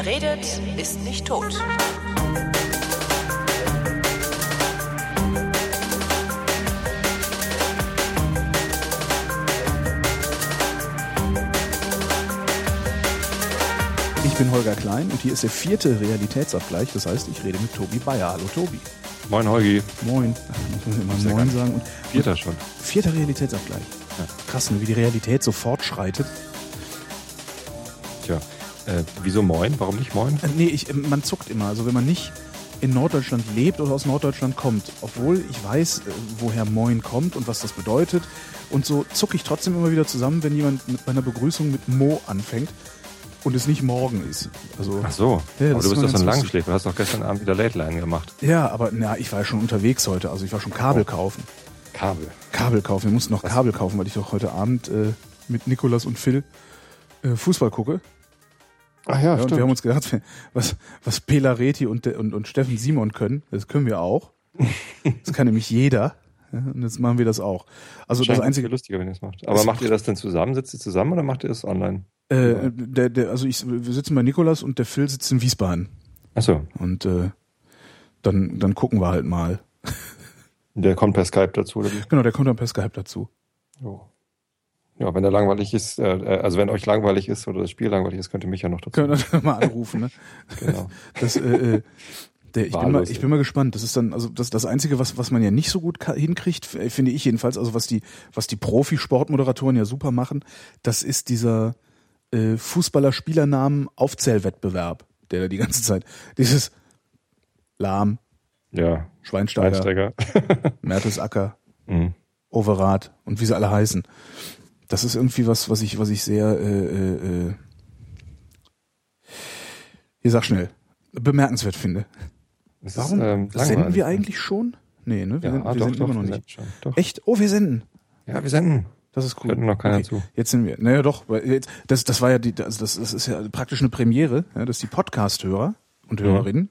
Wer redet, ist nicht tot. Ich bin Holger Klein und hier ist der vierte Realitätsabgleich. Das heißt, ich rede mit Tobi Bayer. Hallo Tobi. Moin Holgi. Moin. Ach, muss man immer Moin sagen. Und Vierter schon. vierter Realitätsabgleich. Ja. Krass, ne, wie die Realität so fortschreitet. Tja. Äh, wieso Moin? Warum nicht Moin? Äh, nee, ich, äh, man zuckt immer. Also wenn man nicht in Norddeutschland lebt oder aus Norddeutschland kommt, obwohl ich weiß, äh, woher Moin kommt und was das bedeutet. Und so zucke ich trotzdem immer wieder zusammen, wenn jemand mit meiner Begrüßung mit Mo anfängt und es nicht morgen ist. Also, Ach so. Ja, Aber du ist bist doch so ein. Langschläfer. Du hast doch gestern Abend wieder Late Line gemacht. ja, aber na, ich war ja schon unterwegs heute. Also ich war schon Kabel kaufen. Kabel. Kabel kaufen. Wir mussten noch Kabel kaufen, weil ich doch heute Abend äh, mit Nikolas und Phil äh, Fußball gucke. Ach ja, Ja, und wir haben uns gedacht, was, was Pela Reti und, und, und Steffen Simon können, das können wir auch. Das kann nämlich jeder. Ja, und jetzt machen wir das auch. Also das einzige, lustiger, wenn ihr es macht. Aber macht ihr das denn zusammen? Sitzt ihr zusammen oder macht ihr es online? äh, der, der, also ich, wir sitzen bei Nikolas und der Phil sitzt in Wiesbaden. Ach so. Und äh, dann, dann gucken wir halt mal. Der kommt per Skype dazu, oder wie? Genau, der kommt dann per Skype dazu. Jo. Ja, wenn der langweilig ist, äh, äh, also wenn euch langweilig ist oder das Spiel langweilig ist, könnt ihr mich ja noch dazu. Können wir dann mal anrufen, ne? Genau. Das, äh, äh, der, ich, bin mal, ich bin mal gespannt. Das ist dann, also das, das Einzige, was, was man ja nicht so gut hinkriegt, f- finde ich jedenfalls, also was die, was die Profisportmoderatoren ja super machen, das ist dieser äh, Fußballer-Spielernamen-Aufzählwettbewerb, der da die ganze Zeit, dieses Lahm, Ja. Schweinsteiger, Einsteiger. Mertesacker, mhm. Overath und wie sie alle heißen. Das ist irgendwie was, was ich, was ich sehr, äh, äh, äh, hier sag schnell, bemerkenswert finde. Es Warum ist, ähm, senden wir eigentlich schon? Nee, ne? Wir, Ja, senden, wir doch, senden doch, immer noch nicht. schon. Echt? Oh, wir senden. Ja, wir senden. Das ist cool. Hört noch keiner zu. Jetzt sind wir. Naja, doch. weil Jetzt, das, das war ja die, also das, das ist ja praktisch eine Premiere, ja, dass die Podcast-Hörer und Hörerinnen,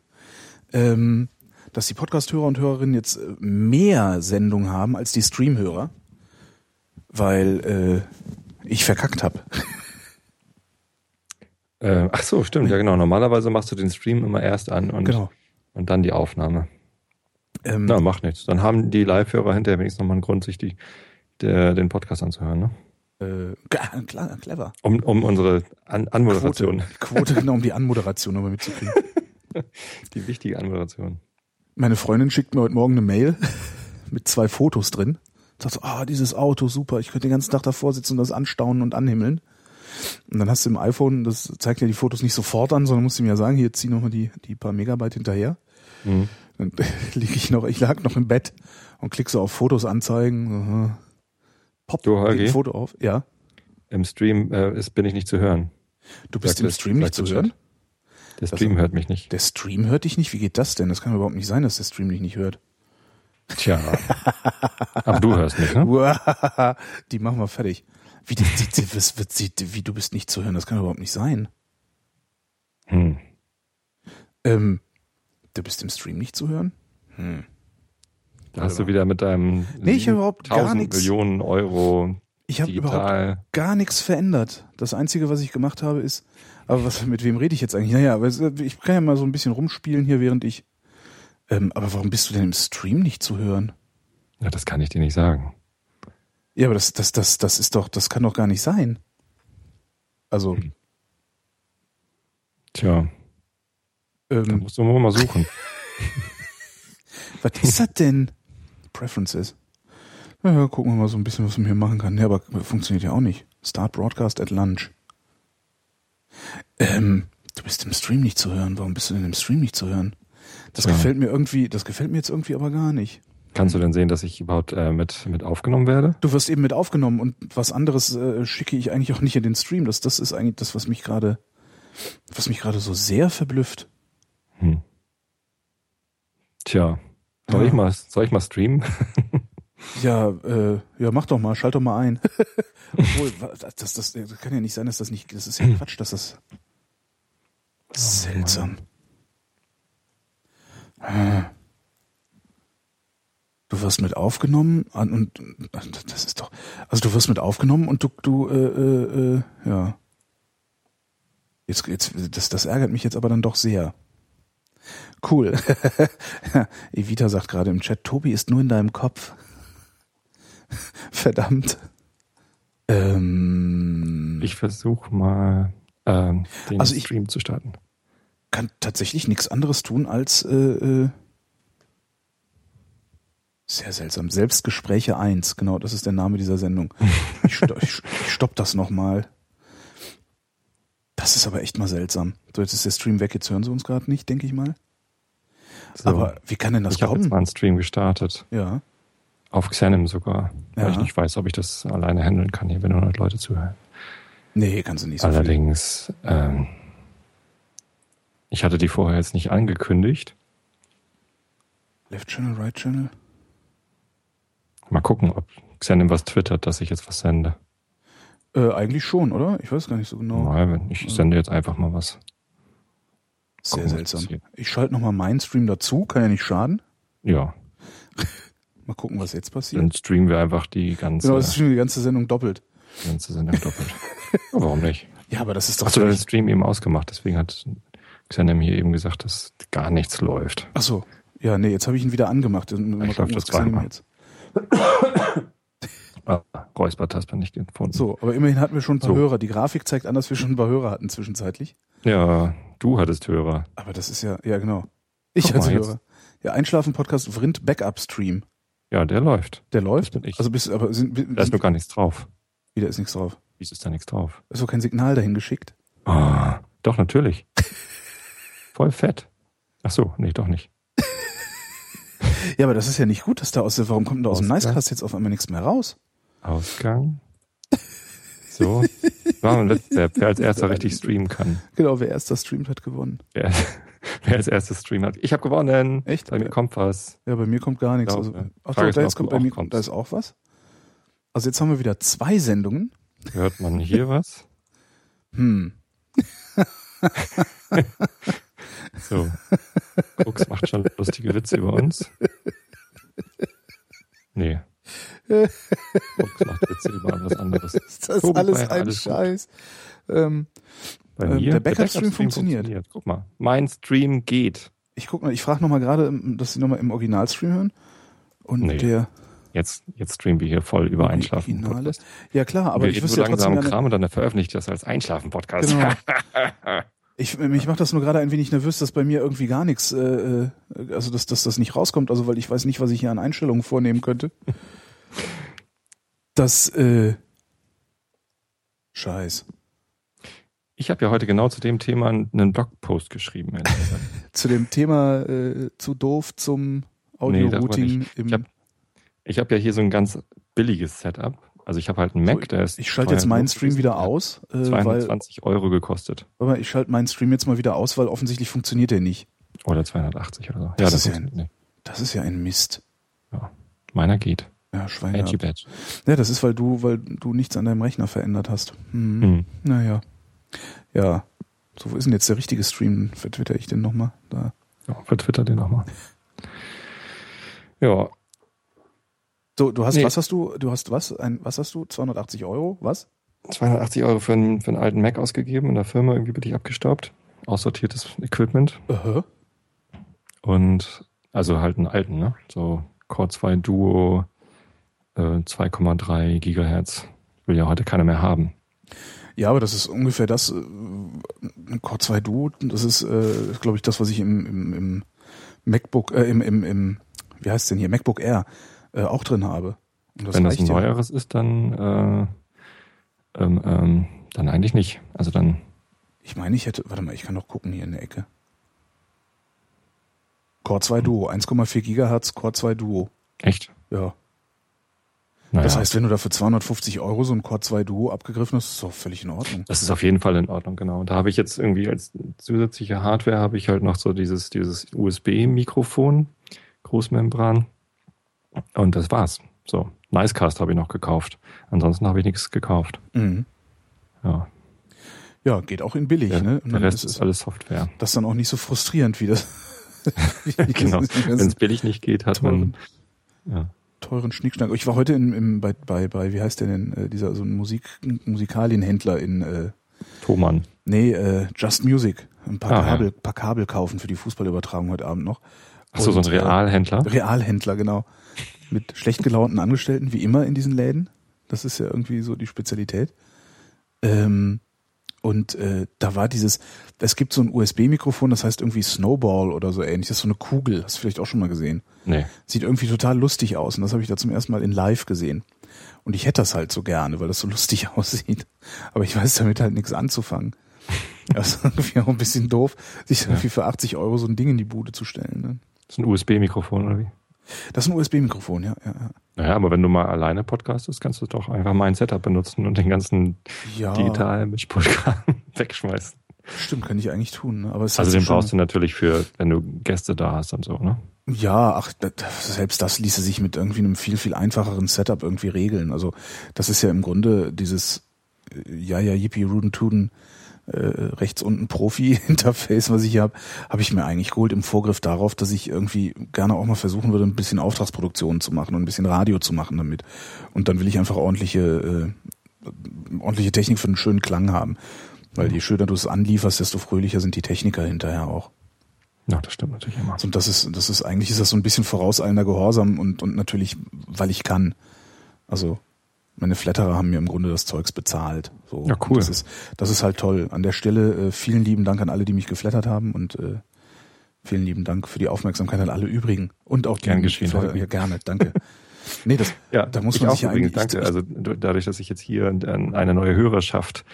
ähm, dass die Podcast-Hörer und Hörerinnen jetzt äh, mehr Sendung haben als die Stream-Hörer, weil äh, ich verkackt habe. Äh, ach so, stimmt, ja genau. Normalerweise machst du den Stream immer erst an und, Genau. und dann die Aufnahme. Ähm, Na, macht nichts. Dann haben die Live-Hörer hinterher wenigstens nochmal einen Grund, sich die, der, den Podcast anzuhören, ne? äh, klar, clever. Um, um unsere An Anmoderation, Quote, Quote, genau, um die Anmoderation nochmal mitzukriegen. die wichtige Anmoderation. Meine Freundin schickt mir heute Morgen eine Mail mit zwei Fotos drin. Sagt so, ah, dieses Auto, super, ich könnte den ganzen Tag davor sitzen und das anstaunen und anhimmeln. Und dann hast du im iPhone, das zeigt ja die Fotos nicht sofort an, sondern musst du mir ja sagen, hier zieh nochmal die, die paar Megabyte hinterher. Mhm. Dann lieg ich noch, ich lag noch im Bett und klick so auf Fotos anzeigen. Pop, Du, Holgi? Foto auf. Ja, Im Stream äh, ist, bin ich nicht zu hören. du bist im Stream nicht zu hören. Der Stream hört mich nicht. Der Stream hört dich nicht? Wie geht das denn? Das kann überhaupt nicht sein, dass der Stream dich nicht hört. Tja. Aber du hörst mich, ne? Die machen wir fertig. Wie, die, die, die, was, sie, wie du bist nicht zu hören, das kann überhaupt nicht sein. Hm. Ähm, du bist im Stream nicht zu hören? Hm. Da hast du wieder mit deinem Nee, ich überhaupt gar 1000 nichts. Millionen Euro Ich habe überhaupt gar nichts verändert. Das Einzige, was ich gemacht habe, ist, aber was, mit wem rede ich jetzt eigentlich? Naja, aber ich kann ja mal so ein bisschen rumspielen hier, während ich. Ähm, aber warum bist du denn im Stream nicht zu hören? Ja, das kann ich dir nicht sagen. Ja, aber das, das, das, das ist doch, das kann doch gar nicht sein. Also, Tja, da ähm, musst du mal suchen. was ist das denn? Preferences. Ja, gucken wir mal so ein bisschen, was man hier machen kann. Ja, aber funktioniert ja auch nicht. Start Broadcast at Lunch. Ähm, du bist im Stream nicht zu hören. Warum bist du denn im Stream nicht zu hören? Das Tja. gefällt mir irgendwie, das gefällt mir jetzt irgendwie aber gar nicht. Kannst du denn sehen, dass ich überhaupt äh, mit, mit aufgenommen werde? Du wirst eben mit aufgenommen und was anderes äh, schicke ich eigentlich auch nicht in den Stream. Das, das ist eigentlich das, was mich gerade, was mich gerade so sehr verblüfft. Hm. Tja, soll, Ja. ich mal, soll ich mal streamen? Ja, äh, ja, mach doch mal, schalt doch mal ein. Obwohl, das, das, das, kann ja nicht sein, dass das nicht, das ist ja Quatsch, dass das seltsam. Hm. Du wirst mit aufgenommen und und das ist doch, also du wirst mit aufgenommen und du, du, äh, äh, äh, ja. Jetzt, jetzt, das, das ärgert mich jetzt aber dann doch sehr. Cool. Evita sagt gerade im Chat, Tobi ist nur in deinem Kopf. Verdammt. Ähm, Ich versuche mal ähm, den Also ich- Stream zu starten. Kann tatsächlich nichts anderes tun als äh, äh, sehr seltsam. Selbstgespräche 1, genau, das ist der Name dieser Sendung. Ich, sto ich, ich stopp das nochmal. Das ist aber echt mal seltsam. So, jetzt ist der Stream weg, jetzt hören sie uns gerade nicht, denke ich mal. So, Aber wie kann denn das ich habe jetzt kommen? mal einen Stream gestartet. Ja. Auf Xenim sogar. Weil Ja. ich nicht weiß, ob ich das alleine handeln kann, hier, wenn 100 Leute zuhören. Nee, kannst du nicht so viel. Allerdings, ähm, ich hatte die vorher jetzt nicht angekündigt. Left Channel, Right Channel? Mal gucken, ob Xenim was twittert, dass ich jetzt was sende. Äh, eigentlich schon, oder? Ich weiß gar nicht so genau. Wenn ich sende jetzt einfach mal was. Sehr gucken, seltsam. Ich schalte nochmal meinen Stream dazu, kann ja nicht schaden. Ja, Mal gucken, was jetzt passiert. dann streamen wir einfach die ganze, Genau, schon die ganze Sendung doppelt. die ganze Sendung doppelt. ja, warum nicht? Ja, aber das ist doch Hast du den völlig- Stream eben ausgemacht? Deswegen hat Xenim hier eben gesagt, dass gar nichts läuft. Ach so. Ja, nee, jetzt habe ich ihn wieder angemacht. Läuft was das zweimal. jetzt. Ah, Räuspertaste nicht gefunden. So, aber immerhin hatten wir schon ein paar So. Hörer. Die Grafik zeigt an, dass wir schon ein paar Hörer hatten zwischenzeitlich. Ja, du hattest Hörer. Aber das ist ja, ja genau. Ich Guck jetzt- Hörer. Ja, Einschlafen-Podcast Vrind Backup Stream. Ja, der läuft. Der läuft. bin ich. Also bist aber sind, Da ist nur gar nichts drauf. wieder ist nichts drauf. Wieso ist da nichts drauf? Ist doch kein Signal dahin geschickt. Ah, doch, natürlich. Voll fett. Ach so, nee, doch nicht. Ja, aber das ist ja nicht gut, dass da aus warum kommt denn da aus dem. Nicecast jetzt auf einmal nichts mehr raus? Ausgang. So. War mein letzter, wer als erster richtig streamen kann. Genau, wer erster streamt, hat gewonnen. Wer, wer als erstes streamen hat. Ich habe gewonnen. Echt? Bei mir kommt was. Ja, bei mir kommt gar nichts. Ja, Also, ja. ach doch, da jetzt kommt bei mir, kommst. da ist auch was. Also jetzt haben wir wieder zwei Sendungen. Hört man hier was? Hm. So. Krux macht schon lustige Witze über uns. Nee. Krux macht Witze über was anderes. Ist das Tobi, alles ein alles. Scheiß? Ähm, Bei Ähm, mir, der Backup-Stream funktioniert. Guck mal, mein Stream geht. ich guck mal, ich frage nochmal gerade, ähm, dass Sie nochmal im Originalstream hören. Und Nee. der Jetzt, jetzt streamen wir hier voll über Einschlafen. Ja klar, aber wir ich wüsste so ja langsam Kram und dann veröffentlicht das als Einschlafen-Podcast. Genau. Ich, mich macht das nur gerade ein wenig nervös, dass bei mir irgendwie gar nichts, äh, äh, also dass, dass das nicht rauskommt, also weil ich weiß nicht, was ich hier an Einstellungen vornehmen könnte. Das, äh, Scheiß. Ich habe ja heute genau zu dem Thema einen Blogpost geschrieben. Zu dem Thema äh, zu doof zum Nee, Audio-Routing im. Ich hab- Ich habe ja hier so ein ganz billiges Setup. Also ich habe halt einen Mac, der ist ich schalte jetzt meinen Stream wieder aus, äh, weil, 220 Euro gekostet. mal, ich schalte meinen Stream jetzt mal wieder aus, weil offensichtlich funktioniert der nicht. Oder 280 oder so. Das ja, ist ja nicht. Das ist ja ein Mist. Meiner geht. Ja, Schwein. Edgy gehabt. Badge. Ja, das ist, weil du, weil du nichts an deinem Rechner verändert hast. Hm. Hm. Naja. Ja. So, wo ist denn jetzt der richtige Stream? Vertwitter ich den nochmal? Da. Ja, für Twitter den nochmal. Ja, So, du hast, Nee. was hast du? Du hast was? Ein, was hast du? 280 Euro? Was? 280 Euro für einen, für einen alten Mac ausgegeben in der Firma, irgendwie bin ich abgestaubt. Aussortiertes Equipment. Aha. Und also halt einen alten, ne? So Core 2 Duo, äh, 2,3 Gigahertz. Will ja heute keiner mehr haben. Ja, aber das ist ungefähr das, äh, ein Core 2 Duo, das ist, äh, glaube ich, das, was ich im, im, im MacBook, äh, im, im, im, wie heißt denn hier, MacBook Air, äh, auch drin habe. Und Wenn das ein reicht ja. neueres ist, dann, äh, ähm, ähm, dann eigentlich nicht. Also dann, Ich meine, ich hätte, warte mal, ich kann doch gucken hier in der Ecke. Core 2 Duo, 1,4 Gigahertz, Core 2 Duo. echt? Ja. Naja, Das heißt, wenn du da für 250 Euro so ein Core 2 Duo abgegriffen hast, ist doch völlig in Ordnung. das ist auf jeden Fall in Ordnung, genau. Und da habe ich jetzt irgendwie als zusätzliche Hardware habe ich halt noch so dieses, dieses USB-Mikrofon, Großmembran. Und das war's. So, Nicecast habe ich noch gekauft. Ansonsten habe ich nichts gekauft. Mhm. Ja, Ja, geht auch in billig, der, ne? Der Rest ist ist alles Software. das dann auch nicht so frustrierend wie das. genau. Wenn es billig nicht geht, hat teuren, man. Ja. teuren Schnickschnack. Ich war heute in, im, bei, bei, bei, wie heißt der denn, äh, dieser so ein Musik, Musikalienhändler in, äh, Thomann. Nee, äh, Just Music. Ein paar, Ah, ja. Kabel, paar Kabel kaufen für die Fußballübertragung heute Abend noch. Achso, so ein äh, Realhändler. Realhändler, genau. Mit schlecht gelaunten Angestellten, wie immer in diesen Läden. Das ist ja irgendwie so die Spezialität. Ähm, und äh, da war dieses, es gibt so ein USB-Mikrofon, das heißt irgendwie Snowball oder so ähnlich. Das ist so eine Kugel, hast du vielleicht auch schon mal gesehen. nee. Sieht irgendwie total lustig aus und das habe ich da zum ersten Mal in live gesehen. Und ich hätte das halt so gerne, weil das so lustig aussieht. Aber ich weiß damit halt nichts anzufangen. Das ist irgendwie auch ein bisschen doof, sich irgendwie für 80 Euro so ein Ding in die Bude zu stellen. Ne? Das ist ein USB-Mikrofon oder wie? Das ist ein USB-Mikrofon, ja, ja. ja. Naja, aber wenn du mal alleine podcastest, kannst du doch einfach mein Setup benutzen und den ganzen Ja, digitalen Mischpodcast wegschmeißen. stimmt, kann ich eigentlich tun. Ne? Aber es Also halt den brauchst du natürlich für, wenn du Gäste da hast und so, ne? Ja, ach, das, selbst das ließe sich mit irgendwie einem viel, viel einfacheren Setup irgendwie regeln. Also das ist ja im Grunde dieses äh, ja, ja, Yippie, Ruden, Tuden, äh, rechts unten Profi-Interface, was ich hier habe, habe ich mir eigentlich geholt im Vorgriff darauf, dass ich irgendwie gerne auch mal versuchen würde, ein bisschen Auftragsproduktion zu machen und ein bisschen Radio zu machen damit. Und dann will ich einfach ordentliche, äh, ordentliche Technik für einen schönen Klang haben. Weil je schöner du es anlieferst, desto fröhlicher sind die Techniker hinterher auch. Ja, das stimmt natürlich immer. Und das ist, das ist eigentlich ist das so ein bisschen vorauseilender Gehorsam und, und natürlich, weil ich kann. Also meine Flatterer haben mir im Grunde das Zeugs bezahlt. So. Ja, cool. Und Das ist, das ist halt toll. An der Stelle äh, vielen lieben Dank an alle, die mich geflattert haben und äh, vielen lieben Dank für die Aufmerksamkeit an alle übrigen und auch die Gern geschehen. Ja, gerne, danke. nee, das, Ja, da muss ich man auch sich ja eigentlich. danke. Also du- dadurch, dass ich jetzt hier eine neue Hörerschaft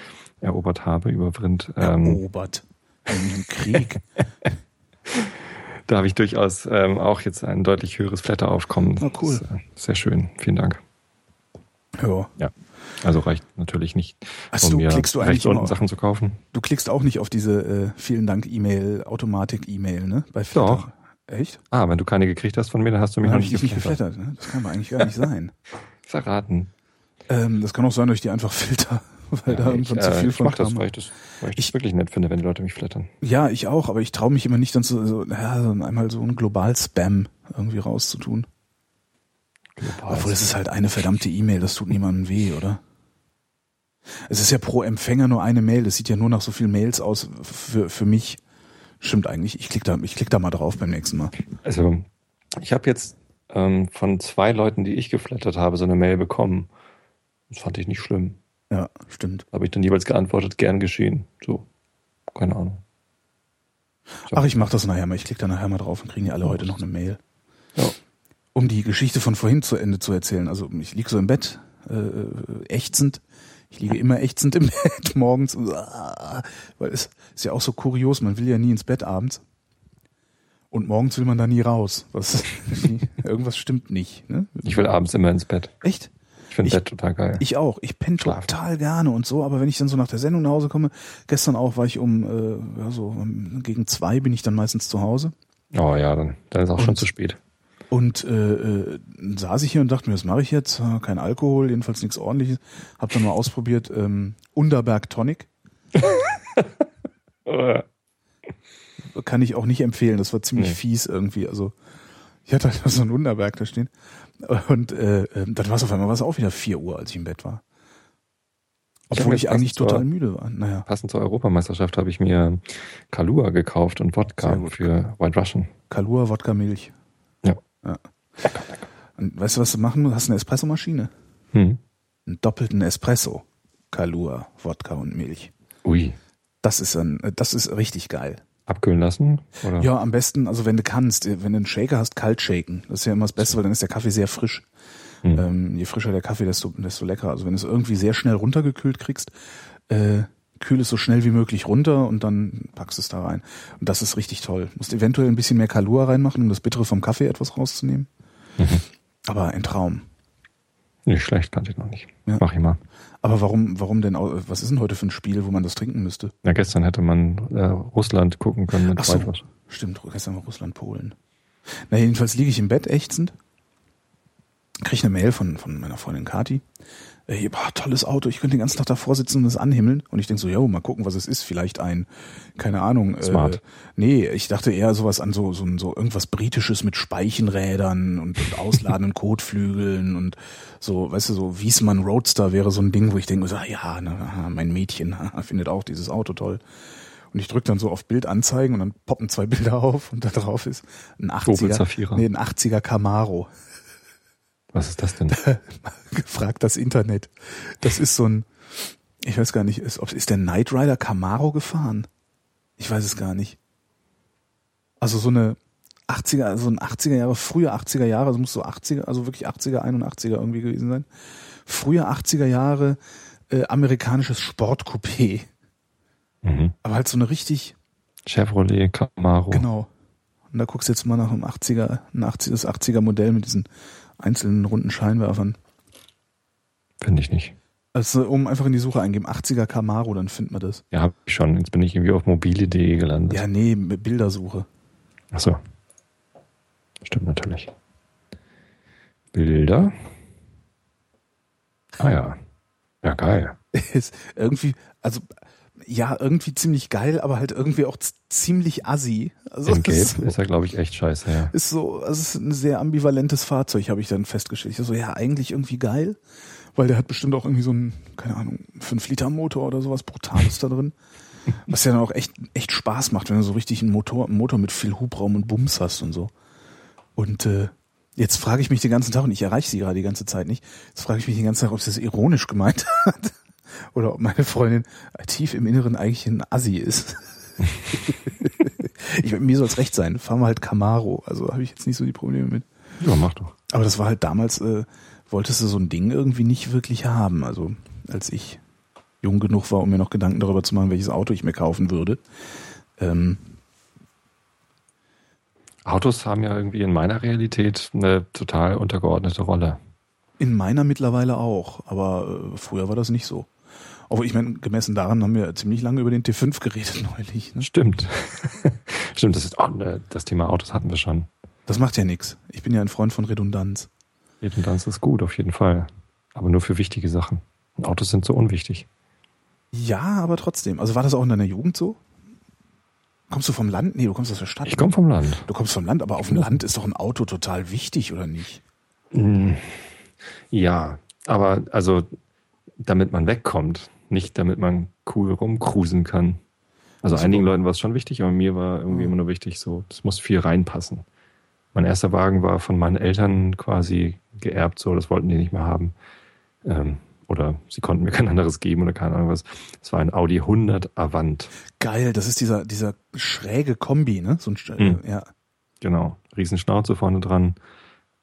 erobert habe über Vrind, ähm, erobert. Im Krieg. da habe ich durchaus ähm, auch jetzt ein deutlich höheres Flatteraufkommen. Ah, cool. Ist, äh, sehr schön. Vielen Dank. Ja. Also reicht natürlich nicht, Ach um mir klickst du eigentlich rechts unten Sachen zu kaufen. Du klickst auch nicht auf diese äh, vielen Dank E-Mail, Automatik-E-Mail, ne? Bei Flatter. Doch. Echt? Ah, wenn du keine gekriegt hast von mir, dann hast du mich Dann noch ich nicht nicht geflattert. Ne? Das kann aber eigentlich gar nicht sein. Verraten. Ähm, das kann auch sein, dass ich die einfach filter, weil da Ja, irgendwann ich, zu äh, viel ich von mach das, kam. weil ich das, weil ich, Ich- das wirklich nett finde, wenn die Leute mich flattern. Ja, ich auch, aber ich traue mich immer nicht, dann so, so, ja, so einmal so ein Global-Spam irgendwie rauszutun. Obwohl, es ist halt eine verdammte E-Mail, das tut niemandem weh, oder? Es ist ja pro Empfänger nur eine Mail, das sieht ja nur nach so vielen Mails aus für, für mich. Stimmt eigentlich, ich klick da, ich klick da mal drauf beim nächsten Mal. Also, ich habe jetzt ähm, von zwei Leuten, die ich geflattert habe, so eine Mail bekommen. Das fand ich nicht schlimm. Ja, stimmt. Habe ich dann jeweils geantwortet, gern geschehen. So, keine Ahnung. So. Ach, ich mach das nachher mal. Ich klicke da nachher mal drauf und kriegen die alle heute noch eine Mail. Ja. Um die Geschichte von vorhin zu Ende zu erzählen. Also ich liege so im Bett, äh, ächzend. Ich liege immer ächzend im Bett morgens. Weil es ist ja auch so kurios, man will ja nie ins Bett abends. Und morgens will man da nie raus. Was, irgendwas stimmt nicht. Ne? Ich will abends immer ins Bett. Echt? Ich finde Bett total geil. Ich auch. Ich penne Schlafen. total gerne und so, aber wenn ich dann so nach der Sendung nach Hause komme, gestern auch war ich um, äh, ja, so gegen zwei bin ich dann meistens zu Hause. oh ja, dann, dann ist auch schon Und- zu spät. Und äh, äh, saß ich hier und dachte mir, was mache ich jetzt? Ah, Kein Alkohol, jedenfalls nichts ordentliches. Hab dann mal ausprobiert, ähm, Underberg Tonic. Kann ich auch nicht empfehlen, das war ziemlich Nee. fies irgendwie. Also ich hatte halt so einen Underberg da stehen. Und äh, äh, dann war es auf einmal war's auch wieder 4 Uhr, als ich im Bett war. Ich Obwohl jetzt ich eigentlich passend zur- total müde war. Naja. Passend zur Europameisterschaft habe ich mir Kalua gekauft und Wodka für White Russian. Kalua, Wodka, Milch. Ja. Und weißt du, was du machen musst? Hast eine Espressomaschine. Hm. Einen doppelten Espresso. Kalua, Wodka und Milch. Ui. Das ist ein, das ist richtig geil. Abkühlen lassen? Oder? Ja, am besten, also wenn du kannst, wenn du einen Shaker hast, kalt shaken. Das ist ja immer das Beste, weil dann ist der Kaffee sehr frisch. Hm. Ähm, je frischer der Kaffee, desto, desto leckerer. Also wenn du es irgendwie sehr schnell runtergekühlt kriegst, äh, kühl es so schnell wie möglich runter und dann packst du es da rein. Und das ist richtig toll. Musst eventuell ein bisschen mehr Kalua reinmachen, um das Bittere vom Kaffee etwas rauszunehmen. Mhm. Aber ein Traum. Nicht schlecht, kannte ich noch nicht. Ja. Mach ich mal. Aber warum, warum denn, was ist denn heute für ein Spiel, wo man das trinken müsste? Ja, gestern hätte man äh, Russland gucken können mit Ach so. Stimmt, gestern war Russland, Polen. Na, jedenfalls liege ich im Bett ächzend, krieg kriege eine Mail von, von meiner Freundin Kati. Ey, boah, tolles Auto, ich könnte den ganzen Tag davor sitzen und das anhimmeln. Und ich denk so, jo, mal gucken, was es ist. Vielleicht ein, keine Ahnung. Smart. Äh, nee, ich dachte eher sowas an so, so, so irgendwas Britisches mit Speichenrädern und, und ausladenden Kotflügeln und so, weißt du, so Wiesmann Roadster wäre so ein Ding, wo ich denke, so, ah, ja, na, mein Mädchen findet auch dieses Auto toll. Und ich drücke dann so auf Bild anzeigen und dann poppen zwei Bilder auf und da drauf ist ein Opel 80er, Zafira. nee, ein 80er Camaro. Was ist das denn? gefragt das Internet. Das ist so ein, ich weiß gar nicht, ist, ob, ist der Knight Rider Camaro gefahren? Ich weiß es gar nicht. Also so eine 80er, also ein 80er Jahre, frühe 80er Jahre, also muss so 80er, also wirklich 80er, 81er irgendwie gewesen sein. Frühe 80er Jahre äh, amerikanisches Sportcoupé. Mhm. Aber halt so eine richtig, Chevrolet Camaro. genau. Und da guckst du jetzt mal nach einem 80er, ein 80, das 80er Modell mit diesen einzelnen runden Scheinwerfern. Finde ich nicht. Also um einfach in die Suche eingeben, 80er Camaro, dann findet man das. Ja, hab ich schon. Jetzt bin ich irgendwie auf mobile.de gelandet. Ja, nee, mit Bildersuche. Ach so. Stimmt natürlich. Bilder. Ah ja. Ja, geil. Ist irgendwie, also ja, irgendwie ziemlich geil, aber halt irgendwie auch ziemlich assi. Also In es Gelb ist, ist er, glaube ich, echt scheiße, ja. ist so, also es ist ein sehr ambivalentes Fahrzeug, habe ich dann festgestellt. Ich so, ja, eigentlich irgendwie geil, weil der hat bestimmt auch irgendwie so einen, keine Ahnung, 5-Liter-Motor oder sowas Brutales da drin. Was ja dann auch echt, echt Spaß macht, wenn du so richtig einen Motor, einen Motor mit viel Hubraum und Bums hast und so. Und äh, jetzt frage ich mich den ganzen Tag, und ich erreiche sie gerade die ganze Zeit nicht, jetzt frage ich mich den ganzen Tag, ob sie das ironisch gemeint hat. Oder ob meine Freundin tief im Inneren eigentlich ein Assi ist. ich, mir soll es recht sein, fahren wir halt Camaro, also habe ich jetzt nicht so die Probleme mit. Ja, mach doch. Aber das war halt damals, äh, wolltest du so ein Ding irgendwie nicht wirklich haben. Also als ich jung genug war, um mir noch Gedanken darüber zu machen, welches Auto ich mir kaufen würde. Ähm, Autos haben ja irgendwie in meiner Realität eine total untergeordnete Rolle. in meiner mittlerweile auch, aber äh, früher war das nicht so. Aber ich meine, gemessen daran haben wir ziemlich lange über den T5 geredet neulich. Ne? Stimmt. Stimmt, das ist oh, ne, das Thema Autos hatten wir schon. Das macht ja nichts. Ich bin ja ein Freund von Redundanz. Redundanz ist gut, auf jeden Fall. Aber nur für wichtige Sachen. Und Autos sind so unwichtig. Ja, aber trotzdem. Also war das auch in deiner Jugend so? Kommst du vom Land? Nee, du kommst aus der Stadt. Ich komme vom Land. Du kommst vom Land, aber auf dem Land ist doch ein Auto total wichtig, oder nicht? Mm, Ja, aber also damit man wegkommt, nicht damit man cool rumcruisen kann. Also einigen Leuten war es schon wichtig, aber mir war irgendwie immer nur wichtig, so, es muss viel reinpassen. Mein erster Wagen war von meinen Eltern quasi geerbt, so, das wollten die nicht mehr haben. Ähm, oder sie konnten mir kein anderes geben oder keine Ahnung was. Es war ein Audi 100 Avant. Geil, das ist dieser, dieser schräge Kombi, ne? So ein, Hm. äh, ja. Genau, Riesenschnauze vorne dran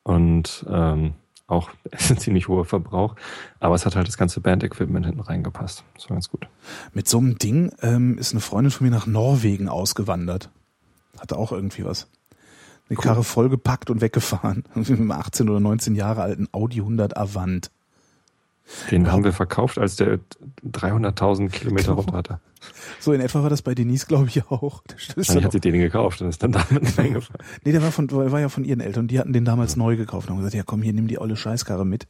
und ähm, auch ein ziemlich hoher Verbrauch. Aber es hat halt das ganze Band-Equipment hinten reingepasst. Das war ganz gut. Mit so einem Ding ähm, ist eine Freundin von mir nach Norwegen ausgewandert. Hatte auch irgendwie was. Eine Karre vollgepackt und weggefahren. Mit einem 18 oder 19 Jahre alten Audi 100 Avant. Den haben wir verkauft, als der 300.000 Kilometer runter hatte. So in etwa war das bei Denise, glaube ich, auch. Wahrscheinlich dann hat sie den gekauft und ist dann damit reingefahren. Nee, der war von, war ja von ihren Eltern. Die hatten den damals neu gekauft und haben gesagt, ja komm, hier nimm die olle Scheißkarre mit.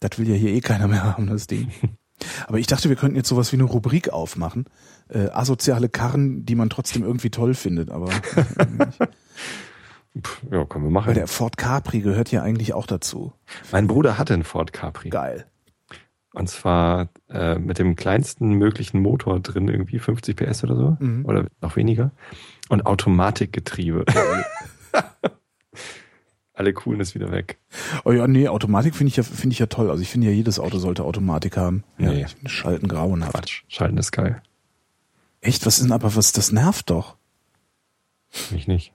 Das will ja hier eh keiner mehr haben, das Ding. Aber ich dachte, wir könnten jetzt sowas wie eine Rubrik aufmachen. Äh, asoziale Karren, die man trotzdem irgendwie toll findet. Aber. Pff, ja, können wir weil machen. der Ford Capri gehört ja eigentlich auch dazu. Mein Bruder hatte einen Ford Capri. Geil. Und zwar äh, mit dem kleinsten möglichen Motor drin, irgendwie 50 PS oder so. Mhm. Oder noch weniger. Und Automatikgetriebe. Alle Coolness wieder weg. Oh ja, nee, Automatik finde ich ja finde ich ja toll. Also ich finde ja jedes Auto sollte Automatik haben. Ja, Nee. Schalten grauenhaft. Quatsch. Schalten ist geil. Echt, was ist denn aber was das nervt doch. Mich nicht.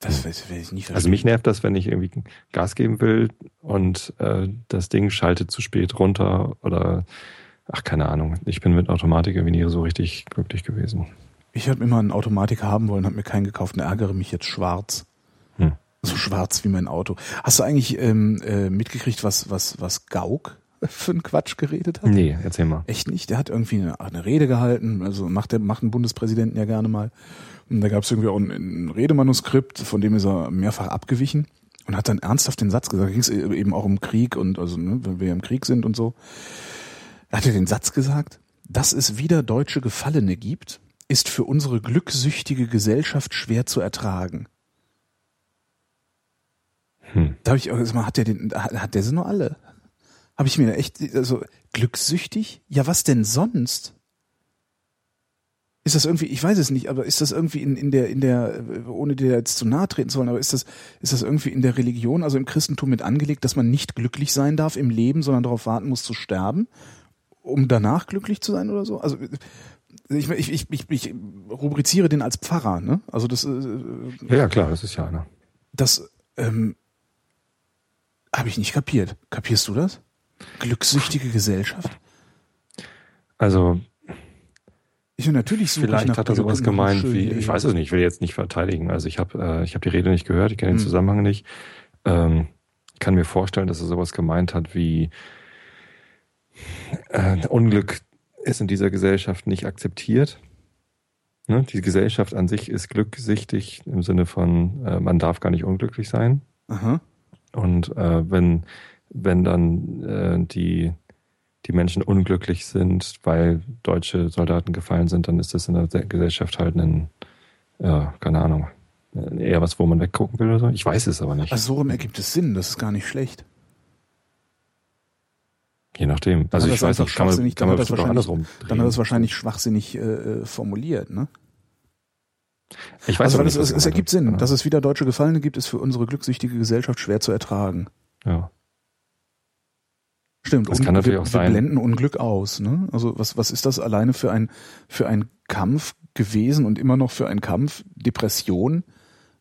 Das weiß, weiß ich nicht. Also mich nervt das, wenn ich irgendwie Gas geben will und äh, das Ding schaltet zu spät runter oder ach keine Ahnung. Ich bin mit Automatik irgendwie nie so richtig glücklich gewesen. Ich habe immer einen Automatik haben wollen, habe mir keinen gekauft und ärgere mich jetzt schwarz. Hm. So schwarz wie mein Auto. Hast du eigentlich ähm, äh, mitgekriegt, was, was, was Gauck für einen Quatsch geredet hat? Nee, erzähl mal. Echt nicht? Der hat irgendwie eine, eine Rede gehalten, also macht der macht einen Bundespräsidenten ja gerne mal. Und da gab es irgendwie auch ein, ein Redemanuskript, von dem ist er mehrfach abgewichen. und hat dann ernsthaft den Satz gesagt, da ging es eben auch um Krieg und also, ne, wenn wir im Krieg sind und so. Da hat er den Satz gesagt, dass es wieder deutsche Gefallene gibt, ist für unsere glückssüchtige Gesellschaft schwer zu ertragen. Hm. Da habe ich auch gesagt, hat der den, hat der sie nur alle? Habe ich mir echt, also glückssüchtig? Ja, was denn sonst? Ist das irgendwie, ich weiß es nicht, aber ist das irgendwie in, in der, in der, ohne dir jetzt zu nahe treten zu wollen, aber ist das, ist das irgendwie in der Religion, also im Christentum mit angelegt, dass man nicht glücklich sein darf im Leben, sondern darauf warten muss zu sterben, um danach glücklich zu sein oder so? Also, ich, ich, ich, ich, ich rubriziere den als Pfarrer, ne? Also das, äh, ja, ja, klar, das ist ja einer. Das, ähm, habe ich nicht kapiert. Kapierst du das? Glückssüchtige Gesellschaft? Also, will natürlich suche Vielleicht hat er sowas gemeint wie, ich weiß es nicht, ich will jetzt nicht verteidigen. Also ich habe äh, ich hab die Rede nicht gehört, ich kenne den hm. Zusammenhang nicht. Ähm, ich kann mir vorstellen, dass er sowas gemeint hat wie äh, Unglück ist in dieser Gesellschaft nicht akzeptiert. Ne? Die Gesellschaft an sich ist glücksichtig im Sinne von, äh, man darf gar nicht unglücklich sein. Aha. Und äh, wenn, wenn dann äh, die die Menschen unglücklich sind, weil deutsche Soldaten gefallen sind, dann ist das in der Gesellschaft halt ein, ja, keine Ahnung, eher was, wo man weggucken will oder so. Ich weiß es aber nicht. Also so ergibt es Sinn, das ist gar nicht schlecht. Je nachdem. Also ich weiß nicht, kann man, kann man das wahrscheinlich, andersrum drehen. Dann hat das wahrscheinlich schwachsinnig äh, äh, formuliert, ne? Ich weiß also, nicht, es, es ergibt Sinn. Genau. Dass es wieder deutsche Gefallene gibt, ist für unsere glückssüchtige Gesellschaft schwer zu ertragen. Ja. Stimmt, das kann natürlich wir, auch sein. Wir blenden Unglück aus. Ne? Also was, was ist das alleine für ein, für ein Kampf gewesen und immer noch für ein Kampf? Depression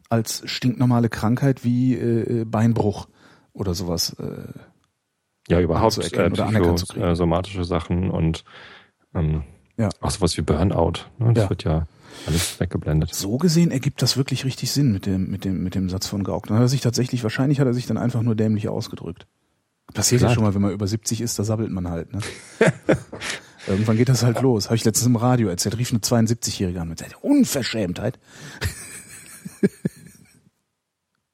als stinknormale Krankheit wie äh, Beinbruch oder sowas. Äh, ja, überhaupt äh, äh, somatische Sachen und ähm, ja. auch sowas wie Burnout. Ne? Das ja. wird ja alles weggeblendet. So gesehen ergibt das wirklich richtig Sinn mit dem, mit dem, mit dem Satz von Gauck. Dann hat er sich tatsächlich, wahrscheinlich hat er sich dann einfach nur dämlich ausgedrückt. Passiert ja schon mal, wenn man über 70 ist, da sabbelt man halt. Ne? Irgendwann geht das halt los. Habe ich letztens im Radio erzählt, rief eine 72-Jährige an mit seiner Unverschämtheit.